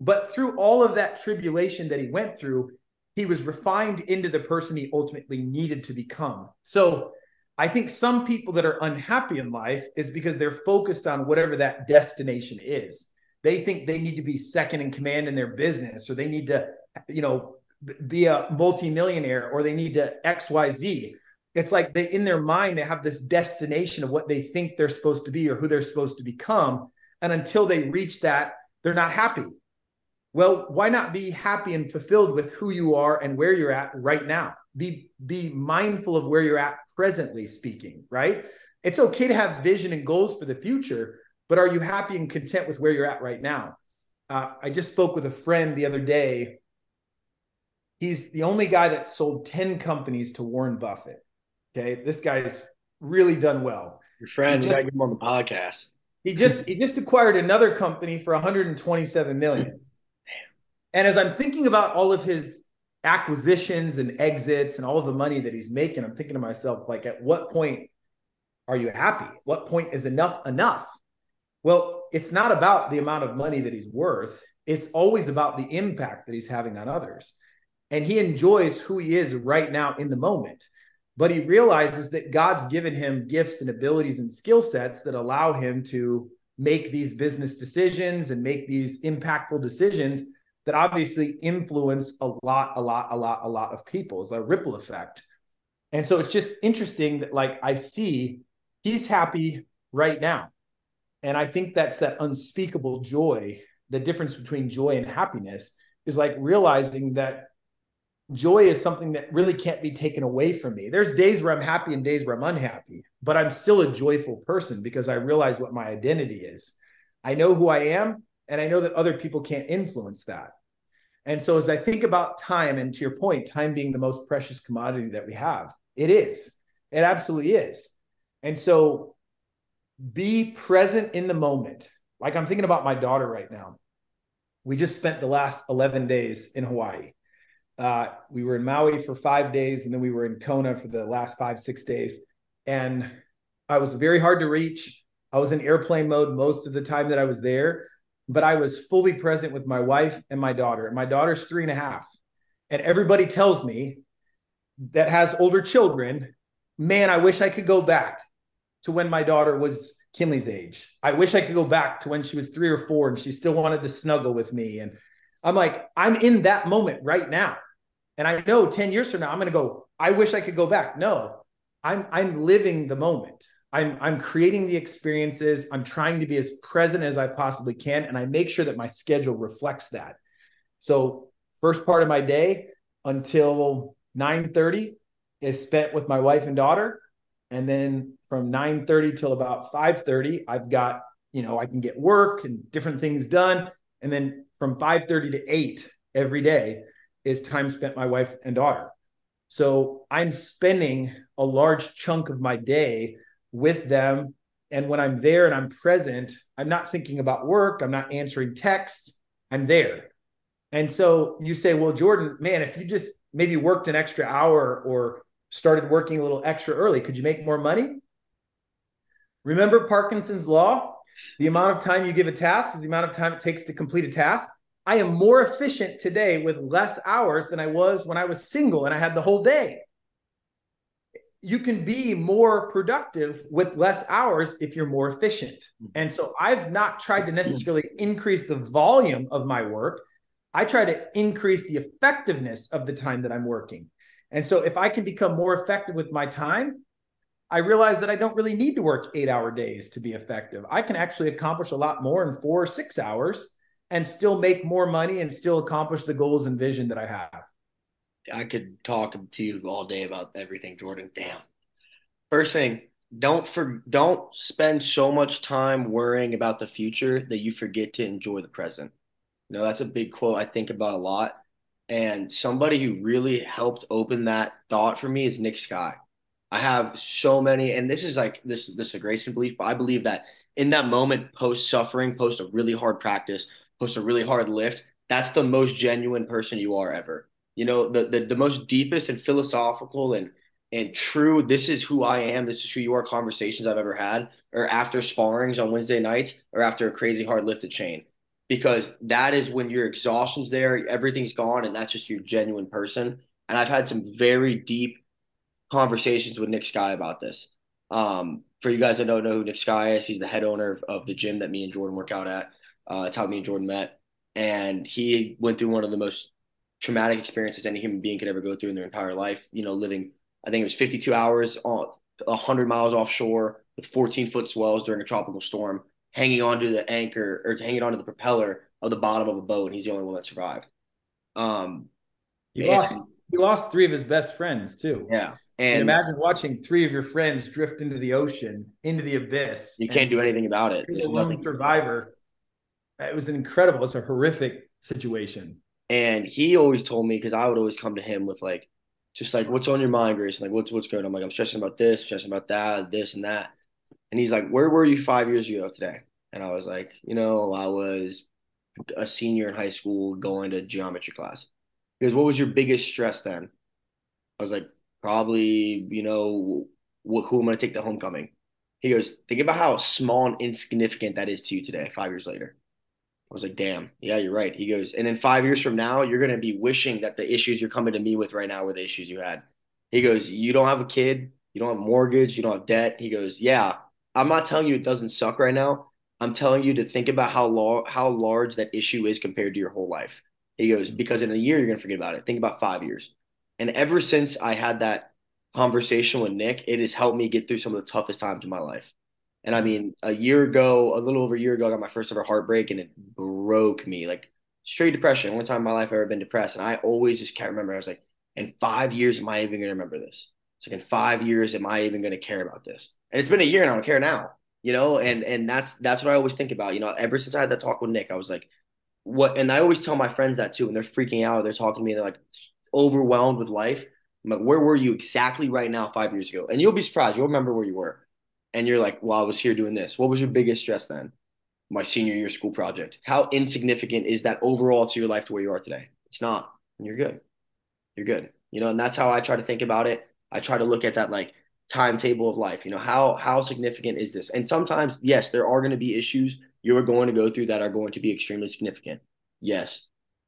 But through all of that tribulation that he went through, he was refined into the person he ultimately needed to become. So I think some people that are unhappy in life is because they're focused on whatever that destination is. They think they need to be second in command in their business or they need to, you know, be a multimillionaire or they need to XYZ. It's like they in their mind they have this destination of what they think they're supposed to be or who they're supposed to become and until they reach that they're not happy well, why not be happy and fulfilled with who you are and where you're at right now? Be be mindful of where you're at presently speaking, right? It's okay to have vision and goals for the future, but are you happy and content with where you're at right now? Uh, I just spoke with a friend the other day. He's the only guy that sold 10 companies to Warren Buffett. Okay. This guy's really done well. Your friend, just, you get him on the podcast. He just he just acquired another company for 127 million. And as I'm thinking about all of his acquisitions and exits and all of the money that he's making, I'm thinking to myself, like, at what point are you happy? What point is enough enough? Well, it's not about the amount of money that he's worth. It's always about the impact that he's having on others. And he enjoys who he is right now in the moment. But he realizes that God's given him gifts and abilities and skill sets that allow him to make these business decisions and make these impactful decisions that obviously influence a lot, a lot, a lot, a lot of people. It's a ripple effect. And so it's just interesting that like I see he's happy right now. And I think that's that unspeakable joy. The difference between joy and happiness is like realizing that joy is something that really can't be taken away from me. There's days where I'm happy and days where I'm unhappy, but I'm still a joyful person because I realize what my identity is. I know who I am, and I know that other people can't influence that. And so, as I think about time, and to your point, time being the most precious commodity that we have, it is. It absolutely is. And so, be present in the moment. Like I'm thinking about my daughter right now. We just spent the last 11 days in Hawaii. Uh, we were in Maui for five days, and then we were in Kona for the last five, six days. And I was very hard to reach. I was in airplane mode most of the time that I was there, but I was fully present with my wife and my daughter. And my daughter's three and a half. And everybody tells me that has older children, man, I wish I could go back to when my daughter was Kinley's age. I wish I could go back to when she was three or four and she still wanted to snuggle with me. And I'm like, I'm in that moment right now. And I know 10 years from now, I'm going to go, I wish I could go back. No, I'm, I'm living the moment. I'm, I'm creating the experiences. I'm trying to be as present as I possibly can. And I make sure that my schedule reflects that. So first part of my day until 9:30 is spent with my wife and daughter. And then from 9:30 till about 5:30, I've got, you know, I can get work and different things done. And then from 5:30 to 8 every day is time spent my wife and daughter. So I'm spending a large chunk of my day with them. And when I'm there and I'm present, I'm not thinking about work, I'm not answering texts, I'm there. And so you say, well, Jordan, man, if you just maybe worked an extra hour or started working a little extra early, could you make more money? Remember Parkinson's law? The amount of time you give a task is the amount of time it takes to complete a task. I am more efficient today with less hours than I was when I was single and I had the whole day. You can be more productive with less hours if you're more efficient. Mm-hmm. And so I've not tried to necessarily increase the volume of my work. I try to increase the effectiveness of the time that I'm working. And so if I can become more effective with my time, I realize that I don't really need to work eight hour days to be effective. I can actually accomplish a lot more in four or six hours and still make more money and still accomplish the goals and vision that I have. I could talk to you all day about everything, Jordan. Damn. First thing, don't for don't spend so much time worrying about the future that you forget to enjoy the present. You know, that's a big quote I think about a lot. And somebody who really helped open that thought for me is Nick Sky. I have so many, and this is like this this is a Grayson belief, but I believe that in that moment, post suffering, post a really hard practice, post a really hard lift, that's the most genuine person you are ever. You know, the the, the most deepest and philosophical and and true, this is who I am, this is who you are conversations I've ever had, or after sparrings on Wednesday nights, or after a crazy hard lifted chain. Because that is when your exhaustion's there, everything's gone, and that's just your genuine person. And I've had some very deep conversations with Nick Sky about this. Um, for you guys that don't know who Nick Sky is, he's the head owner of, of the gym that me and Jordan work out at. Uh, it's how me and Jordan met. And he went through one of the most traumatic experiences any human being could ever go through in their entire life. You know, living, I think it was 52 hours on 100 miles offshore with 14 foot swells during a tropical storm, hanging onto the anchor or hanging onto the propeller of the bottom of a boat. And he's the only one that survived. Um, he lost, he lost three of his best friends too. Yeah. And, and, imagine watching three of your friends drift into the ocean, into the abyss. You can't do anything about it. There's a lone survivor it was an incredible, it's a horrific situation. And he always told me because I would always come to him with like, just like, what's on your mind, Grace? Like, what's what's going on? I'm like, I'm stressing about this, stressing about that, this and that. And he's like, where were you five years ago today? And I was like, you know, I was a senior in high school going to geometry class. He goes, what was your biggest stress then? I was like, probably, you know, wh- who am I going to take the homecoming? He goes, think about how small and insignificant that is to you today, five years later. I was like, damn, yeah, you're right. He goes, and in five years from now, you're going to be wishing that the issues you're coming to me with right now were the issues you had. He goes, you don't have a kid, you don't have mortgage, you don't have debt. He goes, yeah, I'm not telling you it doesn't suck right now. I'm telling you to think about how how large that issue is compared to your whole life. He goes, because in a year, you're going to forget about it. Think about five years. And ever since I had that conversation with Nick, it has helped me get through some of the toughest times in my life. And I mean, a year ago, a little over a year ago, I got my first ever heartbreak and it broke me like straight depression. One time in my life I've ever been depressed. And I always just can't remember. I was like, in five years, am I even going to remember this? It's like in five years, am I even going to care about this? And it's been a year and I don't care now, you know? And, and that's, that's what I always think about, you know, ever since I had that talk with Nick, I was like, what, and I always tell my friends that too, and they're freaking out. They're talking to me, they're like overwhelmed with life. I'm like, where were you exactly right now five years ago? And you'll be surprised. You'll remember where you were. And you're like, well, I was here doing this. What was your biggest stress then? My senior year school project. How insignificant is that overall to your life to where you are today? It's not. And you're good. You're good. You know, and that's how I try to think about it. I try to look at that like timetable of life. You know, how how significant is this? And sometimes, yes, there are going to be issues you are going to go through that are going to be extremely significant. Yes,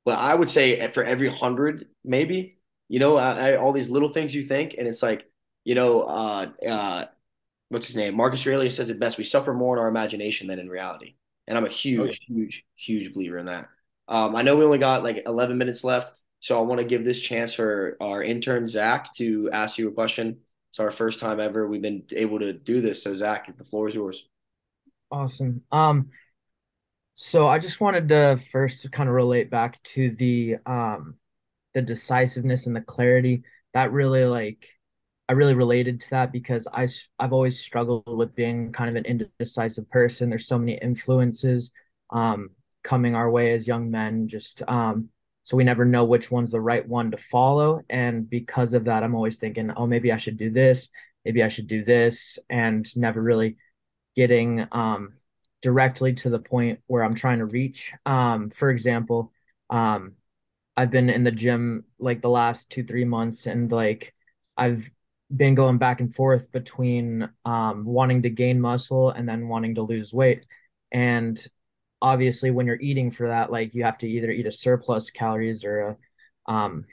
but I would say for every hundred, maybe you know, I, I, all these little things you think, and it's like, you know, uh, uh, what's his name? Marcus Aurelius says it best: we suffer more in our imagination than in reality. And I'm a huge, okay. huge, huge believer in that. Um, I know we only got like 11 minutes left. So I want to give this chance for our intern Zach to ask you a question. It's our first time ever we've been able to do this. So Zach, the floor is yours. Awesome. Um, so I just wanted to first kind of relate back to the um the decisiveness and the clarity that really like I really related to that because I I've always struggled with being kind of an indecisive person. There's so many influences um coming our way as young men just um so we never know which one's the right one to follow and because of that i'm always thinking oh maybe i should do this maybe i should do this and never really getting um, directly to the point where i'm trying to reach um, for example um, i've been in the gym like the last two three months and like i've been going back and forth between um, wanting to gain muscle and then wanting to lose weight. And obviously when you're eating for that like you have to either eat a surplus calories or a um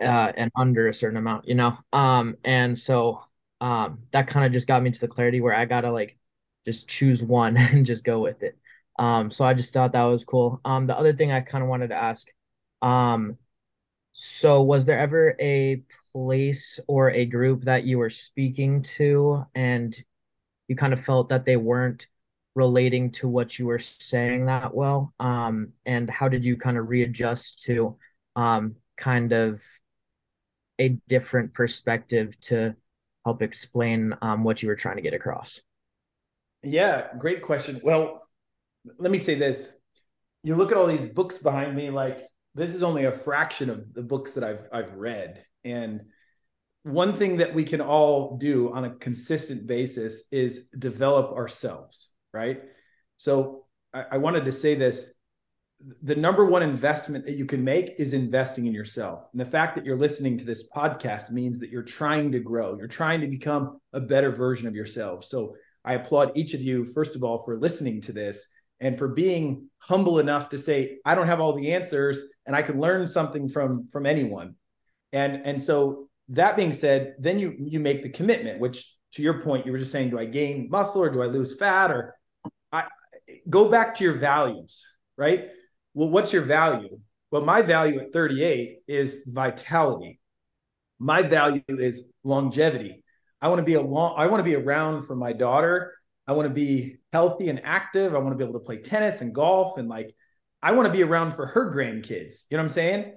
uh and under a certain amount you know? Um and so um that kind of just got me to the clarity where i gotta like just choose one and just go with it. Um so i just thought that was cool. Um the other thing i kind of wanted to ask um so was there ever a place or a group that you were speaking to and you kind of felt that they weren't relating to what you were saying that well? Um, and how did you kind of readjust to um, kind of a different perspective to help explain um, what you were trying to get across? Yeah, great question. Well, let me say this. You look at all these books behind me, like this is only a fraction of the books that I've I've read. And one thing that we can all do on a consistent basis is develop ourselves right? So I, I wanted to say this the number one investment that you can make is investing in yourself. And the fact that you're listening to this podcast means that you're trying to grow, you're trying to become a better version of yourself. So I applaud each of you, first of all, for listening to this and for being humble enough to say, I don't have all the answers and I can learn something from from anyone. And and so that being said, then you you make the commitment, which to your point, you were just saying, do I gain muscle or do I lose fat? Or I go back to your values, right? Well, what's your value? Well, my value at 38 is vitality. My value is longevity. I want to be a long, I want to be around for my daughter. I want to be healthy and active. I want to be able to play tennis and golf and like I want to be around for her grandkids. You know what I'm saying?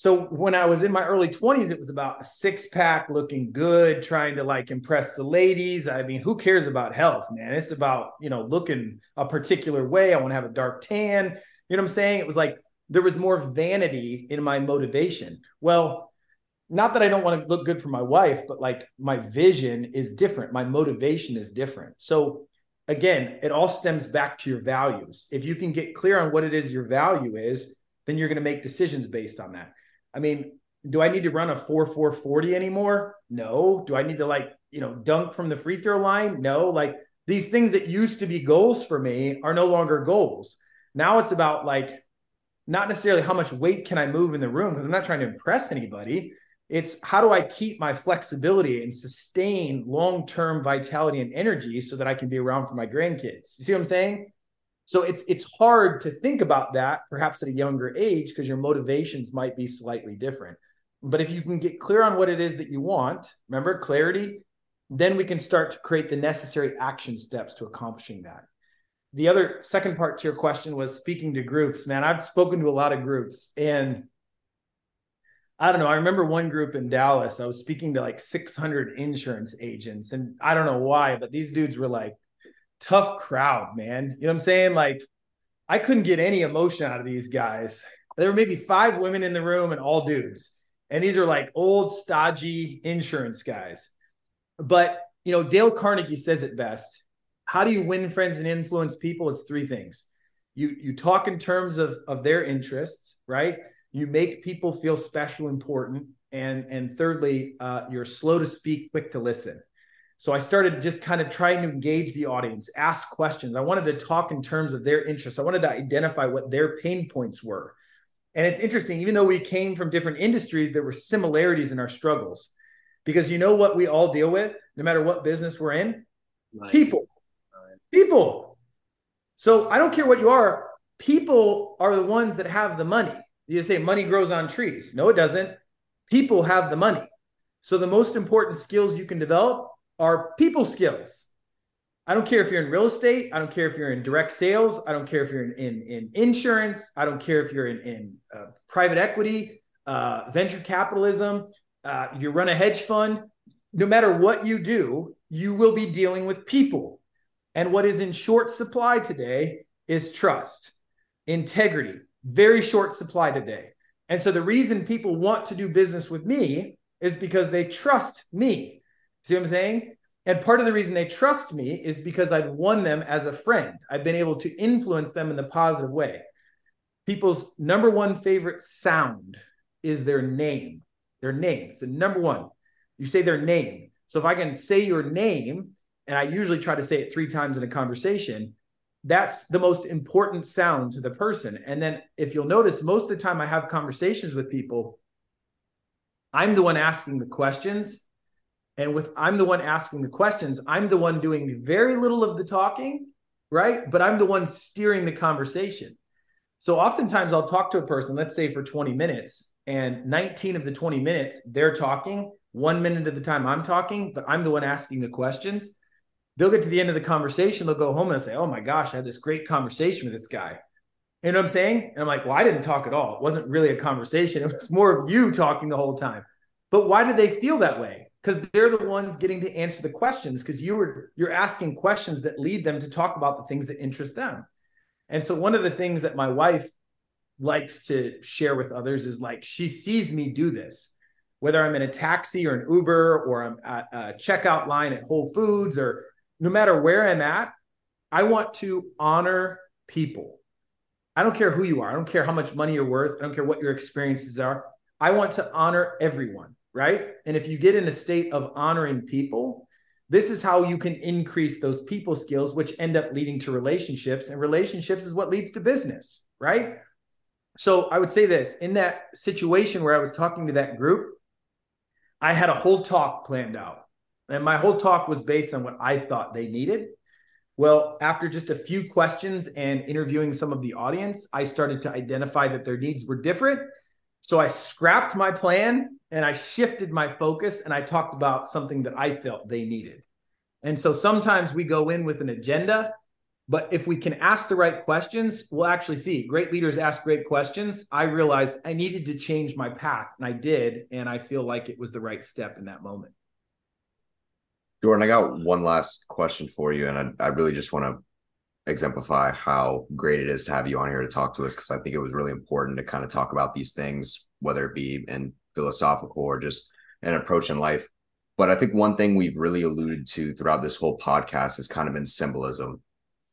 So when I was in my early 20s, it was about a six pack, looking good, trying to like impress the ladies. I mean, who cares about health, man? It's about, you know, looking a particular way. I want to have a dark tan. You know what I'm saying? It was like there was more vanity in my motivation. Well, not that I don't want to look good for my wife, but like my vision is different. My motivation is different. So again, it all stems back to your values. If you can get clear on what it is your value is, then you're going to make decisions based on that I mean, do I need to run a 4 4 40 anymore? No. Do I need to like, you know, dunk from the free throw line? No. Like these things that used to be goals for me are no longer goals. Now it's about like not necessarily how much weight can I move in the room because I'm not trying to impress anybody. It's how do I keep my flexibility and sustain long term vitality and energy so that I can be around for my grandkids. You see what I'm saying? So it's it's hard to think about that perhaps at a younger age because your motivations might be slightly different. But if you can get clear on what it is that you want, remember clarity, then we can start to create the necessary action steps to accomplishing that. The other second part to your question was speaking to groups. Man, I've spoken to a lot of groups and I don't know. I remember one group in Dallas. I was speaking to like 600 insurance agents, and I don't know why, but these dudes were like tough crowd, man. You know what I'm saying? Like, I couldn't get any emotion out of these guys. There were maybe five women in the room and all dudes. And these are like old, stodgy insurance guys. But, you know, Dale Carnegie says it best. How do you win friends and influence people? It's three things. You you talk in terms of of their interests, right? You make people feel special important and and thirdly uh, you're slow to speak quick to listen. So i started just kind of trying to engage the audience ask questions. I wanted to talk in terms of their interests. I wanted to identify what their pain points were. And it's interesting even though we came from different industries there were similarities in our struggles. Because you know what we all deal with no matter what business we're in? Right. people. Right. people. So i don't care what you are people are the ones that have the money you say money grows on trees. No, it doesn't. People have the money. So the most important skills you can develop are people skills. I don't care if you're in real estate. I don't care if you're in direct sales. I don't care if you're in, in, in insurance. I don't care if you're in, in uh, private equity, uh, venture capitalism, uh, if you run a hedge fund. No matter what you do, you will be dealing with people. And what is in short supply today is trust, integrity, very short supply today. And so the reason people want to do business with me is because they trust me. See what I'm saying? And part of the reason they trust me is because I've won them as a friend. I've been able to influence them in the positive way. People's number one favorite sound is their name. Their name. It's the number one. You say their name. So if I can say your name, and I usually try to say it three times in a conversation, that's the most important sound to the person. And then if you'll notice, most of the time I have conversations with people, I'm the one asking the questions. And with I'm the one asking the questions, I'm the one doing very little of the talking, right? But I'm the one steering the conversation. So oftentimes I'll talk to a person, let's say for 20 minutes, and 19 of the 20 minutes they're talking, one minute of the time I'm talking, but I'm the one asking the questions they'll get to the end of the conversation, they'll go home and say, Oh my gosh, I had this great conversation with this guy. You know what I'm saying? And I'm like, Well, I didn't talk at all. It wasn't really a conversation. It was more of you talking the whole time. But why do they feel that way? Because they're the ones getting to answer the questions because you were you're asking questions that lead them to talk about the things that interest them. And so one of the things that my wife likes to share with others is like she sees me do this whether I'm in a taxi or an Uber or I'm at a checkout line at Whole Foods or no matter where I'm at, I want to honor people. I don't care who you are. I don't care how much money you're worth. I don't care what your experiences are. I want to honor everyone, right? And if you get in a state of honoring people, this is how you can increase those people skills, which end up leading to relationships. And relationships is what leads to business, right? So I would say this in that situation where I was talking to that group, I had a whole talk planned out. And my whole talk was based on what I thought they needed. Well, after just a few questions and interviewing some of the audience, I started to identify that their needs were different. So I scrapped my plan and I shifted my focus and I talked about something that I felt they needed. And so sometimes we go in with an agenda, but if we can ask the right questions, we'll actually see. Great leaders ask great questions. I realized I needed to change my path and I did. And I feel like it was the right step in that moment. Jordan, I got one last question for you, and I, I really just want to exemplify how great it is to have you on here to talk to us because I think it was really important to kind of talk about these things, whether it be in philosophical or just an approach in life. But I think one thing we've really alluded to throughout this whole podcast has kind of been symbolism.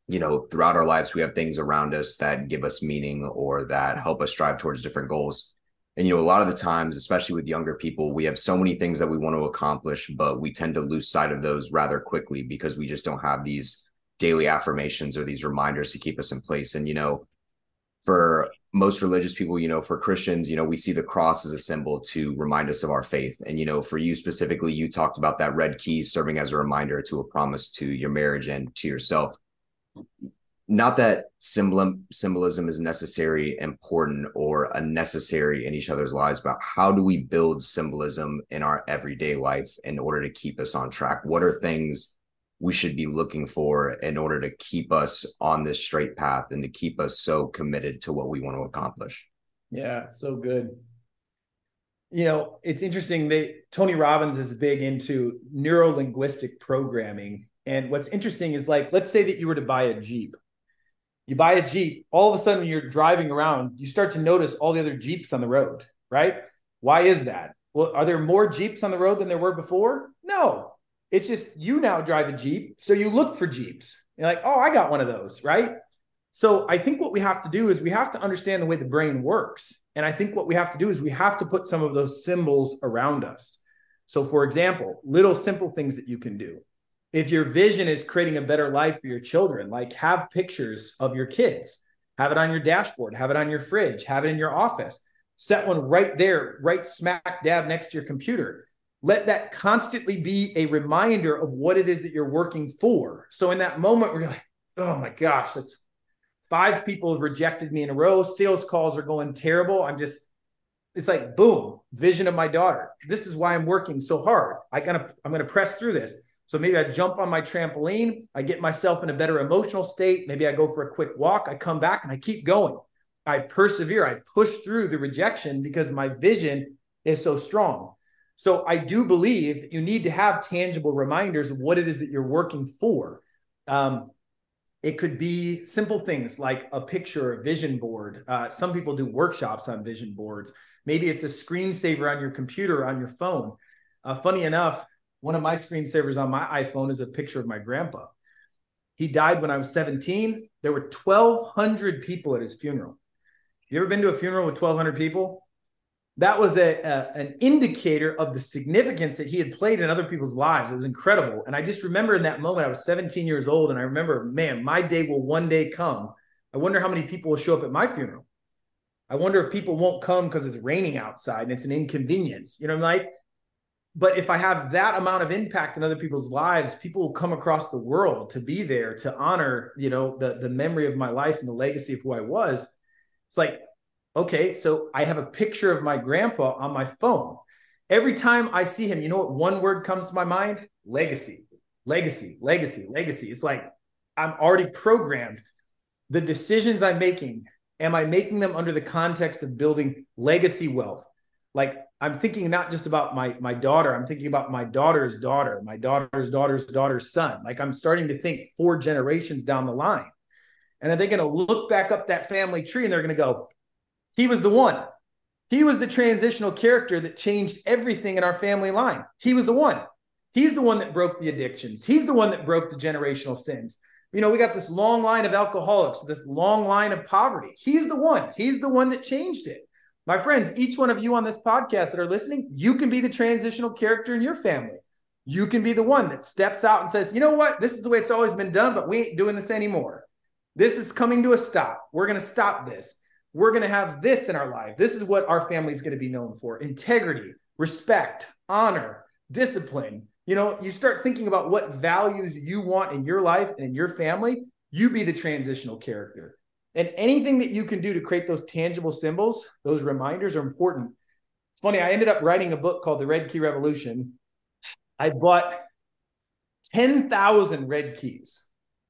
You know, throughout our lives, we have things around us that give us meaning or that help us strive towards different goals. And you know, a lot of the times, especially with younger people, we have so many things that we want to accomplish, but we tend to lose sight of those rather quickly because we just don't have these daily affirmations or these reminders to keep us in place. And you know, for most religious people, you know, for Christians, you know, we see the cross as a symbol to remind us of our faith. And you know, for you specifically, you talked about that red key serving as a reminder to a promise to your marriage and to yourself not that symbol symbolism is necessary, important, or unnecessary in each other's lives, but how do we build symbolism in our everyday life in order to keep us on track? What are things we should be looking for in order to keep us on this straight path and to keep us so committed to what we want to accomplish? Yeah, so good. you know, it's interesting. that Tony Robbins is big into neuro linguistic programming. And what's interesting is like, let's say that you were to buy a Jeep. You buy a Jeep, all of a sudden you're driving around, you start to notice all the other Jeeps on the road, right? Why is that? Well, are there more Jeeps on the road than there were before? No. It's just you now drive a Jeep. So you look for Jeeps. You're like, oh, I got one of those, right? So I think what we have to do is we have to understand the way the brain works. And I think what we have to do is we have to put some of those symbols around us. So, for example, little simple things that you can do. If your vision is creating a better life for your children, like have pictures of your kids, have it on your dashboard, have it on your fridge, have it in your office, set one right there, right smack dab next to your computer. Let that constantly be a reminder of what it is that you're working for. So, in that moment where you're like, oh my gosh, that's five people have rejected me in a row. Sales calls are going terrible. I'm just, it's like boom, vision of my daughter. This is why I'm working so hard. I gotta, I'm gonna press through this. So maybe I jump on my trampoline, I get myself in a better emotional state. Maybe I go for a quick walk, I come back and I keep going. I persevere, I push through the rejection because my vision is so strong. So I do believe that you need to have tangible reminders of what it is that you're working for. Um, it could be simple things like a picture, a vision board. Uh, some people do workshops on vision boards. Maybe it's a screensaver on your computer, on your phone. Uh, funny enough, one of my screensavers on my iPhone is a picture of my grandpa. He died when I was 17. There were 1,200 people at his funeral. You ever been to a funeral with 1,200 people? that was a, a, an indicator of the significance that he had played in other people's lives. It was incredible. And I just remember in that moment, I was 17 years old, and I remember, man, my day will one day come. I wonder how many people will show up at my funeral. I wonder if people won't come because it's raining outside and it's an inconvenience. You know, I'm like, but if I have that amount of impact in other people's lives, people will come across the world to be there to honor, you know, the the memory of my life and the legacy of who I was. It's like Okay, so I have a picture of my grandpa on my phone. Every time I see him, you know what one word comes to my mind? Legacy, legacy, legacy, legacy. It's like I'm already programmed. The decisions I'm making, am I making them under the context of building legacy wealth? Like I'm thinking not just about my my daughter, I'm thinking about my daughter's daughter, my daughter's daughter's daughter's son. Like I'm starting to think four generations down the line. And then they're going to look back up that family tree and they're going to go, he was the one. He was the transitional character that changed everything in our family line. He was the one. He's the one that broke the addictions. He's the one that broke the generational sins. You know, we got this long line of alcoholics, this long line of poverty. He's the one. He's the one that changed it. My friends, each one of you on this podcast that are listening, you can be the transitional character in your family. You can be the one that steps out and says, you know what? This is the way it's always been done, but we ain't doing this anymore. This is coming to a stop. We're going to stop this we're going to have this in our life. This is what our family is going to be known for integrity, respect, honor, discipline. You know, you start thinking about what values you want in your life and in your family, you be the transitional character. And anything that you can do to create those tangible symbols, those reminders are important. It's funny, I ended up writing a book called The Red Key Revolution. I bought 10,000 red keys.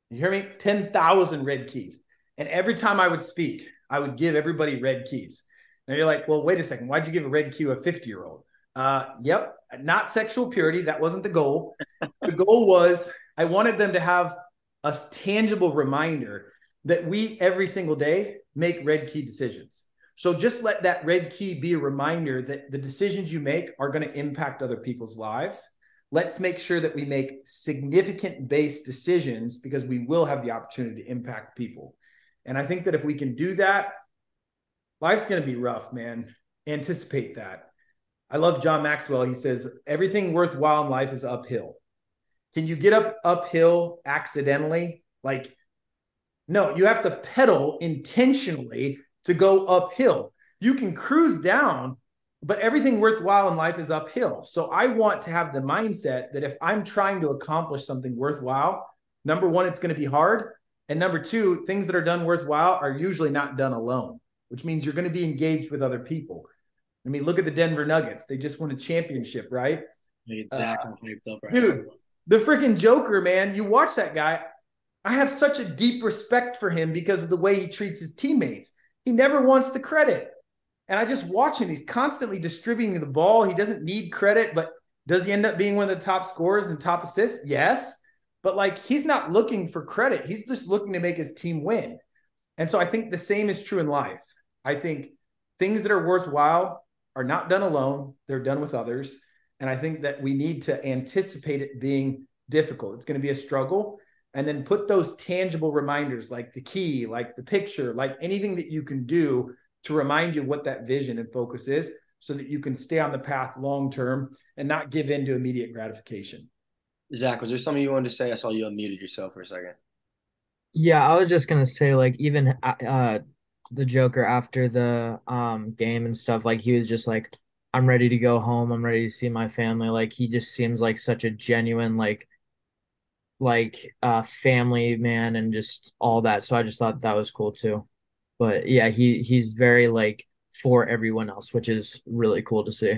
You hear me? 10,000 red keys. And every time I would speak, I would give everybody red keys. Now you're like, well, wait a second. Why'd you give a red key to a 50 year old? Uh, yep, not sexual purity. That wasn't the goal. the goal was I wanted them to have a tangible reminder that we every single day make red key decisions. So just let that red key be a reminder that the decisions you make are going to impact other people's lives. Let's make sure that we make significant based decisions because we will have the opportunity to impact people. And I think that if we can do that, life's going to be rough, man. Anticipate that. I love John Maxwell. He says, everything worthwhile in life is uphill. Can you get up uphill accidentally? Like, no, you have to pedal intentionally to go uphill. You can cruise down, but everything worthwhile in life is uphill. So I want to have the mindset that if I'm trying to accomplish something worthwhile, number one, it's going to be hard. And number two, things that are done worthwhile are usually not done alone, which means you're going to be engaged with other people. I mean, look at the Denver Nuggets. They just won a championship, right? Exactly. Uh, right dude, the freaking Joker, man. You watch that guy. I have such a deep respect for him because of the way he treats his teammates. He never wants the credit. And I just watch him. He's constantly distributing the ball. He doesn't need credit, but does he end up being one of the top scorers and top assists? Yes. But like he's not looking for credit. He's just looking to make his team win. And so I think the same is true in life. I think things that are worthwhile are not done alone, they're done with others. And I think that we need to anticipate it being difficult. It's going to be a struggle. And then put those tangible reminders like the key, like the picture, like anything that you can do to remind you what that vision and focus is so that you can stay on the path long term and not give in to immediate gratification. Zach, was there something you wanted to say? I saw you unmuted yourself for a second. Yeah, I was just gonna say like even uh, uh the Joker after the um game and stuff, like he was just like, I'm ready to go home. I'm ready to see my family. Like he just seems like such a genuine like like uh family man and just all that. So I just thought that was cool too. But yeah, he he's very like for everyone else, which is really cool to see.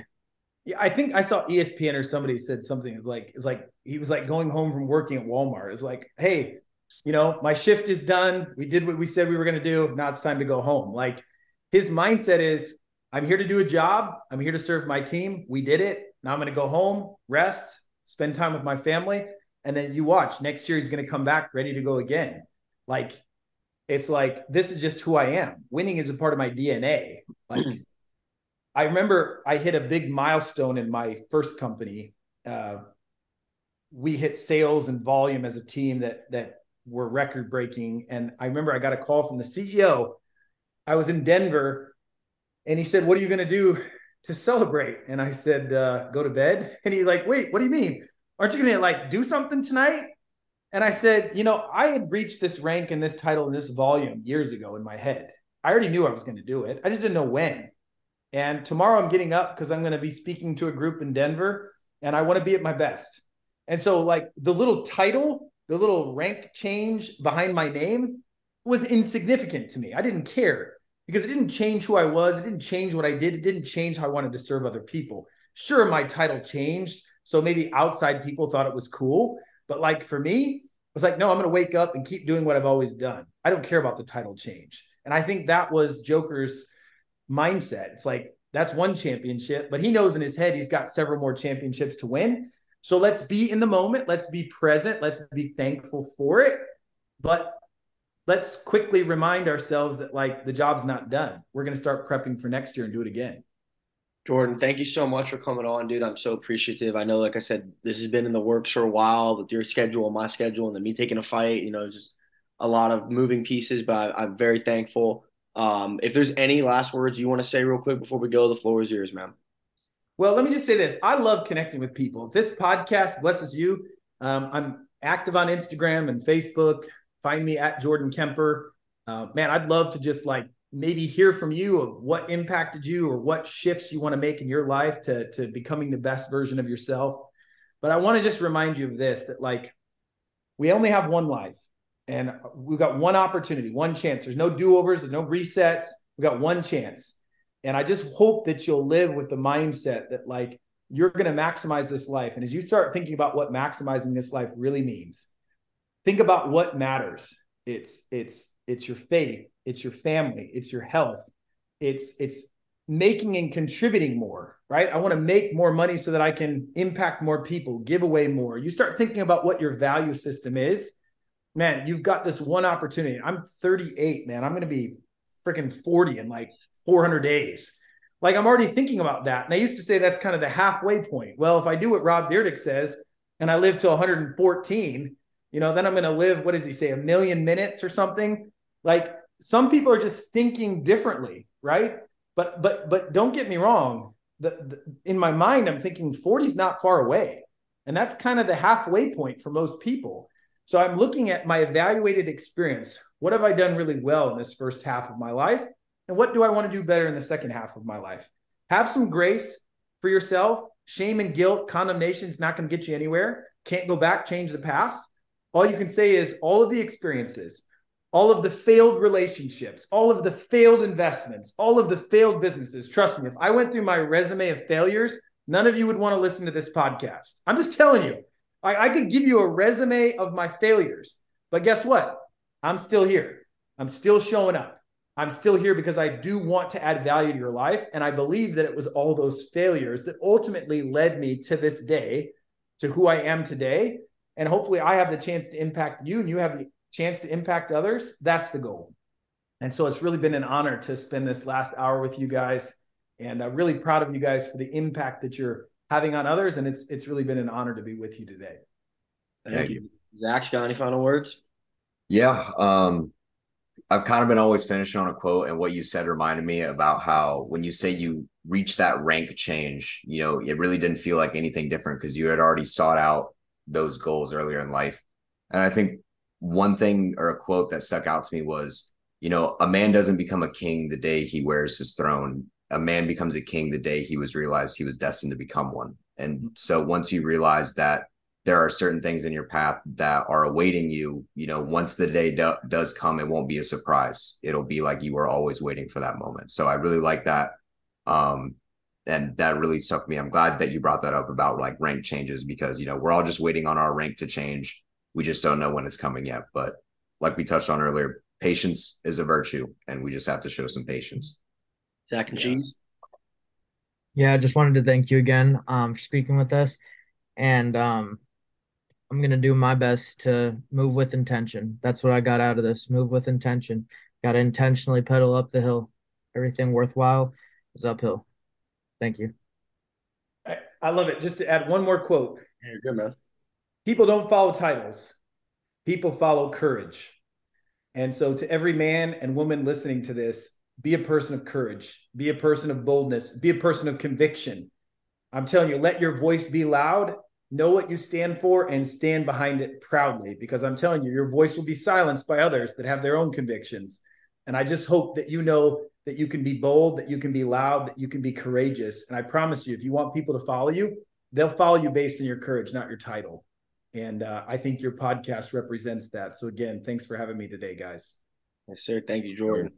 Yeah, I think I saw ESPN or somebody said something. It's like it's like he was like going home from working at Walmart. It's like, hey, you know, my shift is done. We did what we said we were going to do. Now it's time to go home. Like his mindset is, I'm here to do a job. I'm here to serve my team. We did it. Now I'm going to go home, rest, spend time with my family, and then you watch. Next year he's going to come back ready to go again. Like it's like this is just who I am. Winning is a part of my DNA. Like I remember I hit a big milestone in my first company. Uh, we hit sales and volume as a team that that were record breaking. And I remember I got a call from the CEO. I was in Denver, and he said, "What are you going to do to celebrate?" And I said, uh, "Go to bed." And he's like, "Wait, what do you mean? Aren't you going to like do something tonight?" And I said, "You know, I had reached this rank and this title and this volume years ago in my head. I already knew I was going to do it. I just didn't know when." And tomorrow I'm getting up because I'm going to be speaking to a group in Denver and I want to be at my best. And so, like, the little title, the little rank change behind my name was insignificant to me. I didn't care because it didn't change who I was. It didn't change what I did. It didn't change how I wanted to serve other people. Sure, my title changed. So maybe outside people thought it was cool. But like for me, I was like, no, I'm going to wake up and keep doing what I've always done. I don't care about the title change. And I think that was Joker's mindset. It's like that's one championship, but he knows in his head he's got several more championships to win. So let's be in the moment. Let's be present. Let's be thankful for it. But let's quickly remind ourselves that like the job's not done. We're going to start prepping for next year and do it again. Jordan, thank you so much for coming on, dude. I'm so appreciative. I know, like I said, this has been in the works for a while with your schedule and my schedule, and then me taking a fight. You know, just a lot of moving pieces, but I, I'm very thankful. Um, if there's any last words you want to say real quick before we go, the floor is yours, man. Well, let me just say this. I love connecting with people. This podcast blesses you, um, I'm active on Instagram and Facebook. Find me at Jordan Kemper. Uh, man, I'd love to just like maybe hear from you of what impacted you or what shifts you want to make in your life to, to becoming the best version of yourself. But I want to just remind you of this that like we only have one life and we've got one opportunity, one chance. There's no do overs, there's no resets. We've got one chance. And I just hope that you'll live with the mindset that, like, you're going to maximize this life. And as you start thinking about what maximizing this life really means, think about what matters. It's, it's, it's your faith, it's your family, it's your health, it's, it's making and contributing more, right? I want to make more money so that I can impact more people, give away more. You start thinking about what your value system is man, you've got this one opportunity. I'm 38, man. I'm going to be freaking 40 in like 400 days. Like I'm already thinking about that. And I used to say that's kind of the halfway point. Well, if I do what Rob Dyrdek says and I live to 114, you know, then I'm going to live, what does he say, a million minutes or something? Like some people are just thinking differently, right? But but but don't get me wrong. The, the in my mind, I'm thinking 40 is not far away. And that's kind of the halfway point for most people. So I'm looking at my evaluated experience. What have I done really well in this first half of my life? And what do I want to do better in the second half of my life? Have some grace for yourself. Shame and guilt, condemnation is not going to get you anywhere. Can't go back, change the past. All you can say is all of the experiences, all of the failed relationships, all of the failed investments, all of the failed businesses. Trust me, if I went through my resume of failures, none of you would want to listen to this podcast. I'm just telling you, I, I could give you a resume of my failures, but guess what? I'm still here. I'm still showing up. I'm still here because I do want to add value to your life. And I believe that it was all those failures that ultimately led me to this day, to who I am today. And hopefully I have the chance to impact you and you have the chance to impact others. That's the goal. And so it's really been an honor to spend this last hour with you guys. And I'm really proud of you guys for the impact that you're having on others. And it's it's really been an honor to be with you today. Thank, Thank you. you. Zach, got any final words? Yeah. Um, I've kind of been always finishing on a quote, and what you said reminded me about how when you say you reach that rank change, you know, it really didn't feel like anything different because you had already sought out those goals earlier in life. And I think one thing or a quote that stuck out to me was, you know, a man doesn't become a king the day he wears his throne. A man becomes a king the day he was realized he was destined to become one. And mm-hmm. so once you realize that there are certain things in your path that are awaiting you, you know, once the day do- does come, it won't be a surprise. It'll be like you were always waiting for that moment. So I really like that. Um, and that really stuck me. I'm glad that you brought that up about like rank changes because, you know, we're all just waiting on our rank to change. We just don't know when it's coming yet. But like we touched on earlier, patience is a virtue and we just have to show some patience. Zach and yeah. cheese. Yeah, I just wanted to thank you again um, for speaking with us. And um, I'm going to do my best to move with intention. That's what I got out of this move with intention. Got to intentionally pedal up the hill. Everything worthwhile is uphill. Thank you. I love it. Just to add one more quote. Yeah, good, man. People don't follow titles, people follow courage. And so, to every man and woman listening to this, be a person of courage, be a person of boldness, be a person of conviction. I'm telling you, let your voice be loud, know what you stand for, and stand behind it proudly. Because I'm telling you, your voice will be silenced by others that have their own convictions. And I just hope that you know that you can be bold, that you can be loud, that you can be courageous. And I promise you, if you want people to follow you, they'll follow you based on your courage, not your title. And uh, I think your podcast represents that. So again, thanks for having me today, guys. Yes, sir. Thank you, Jordan.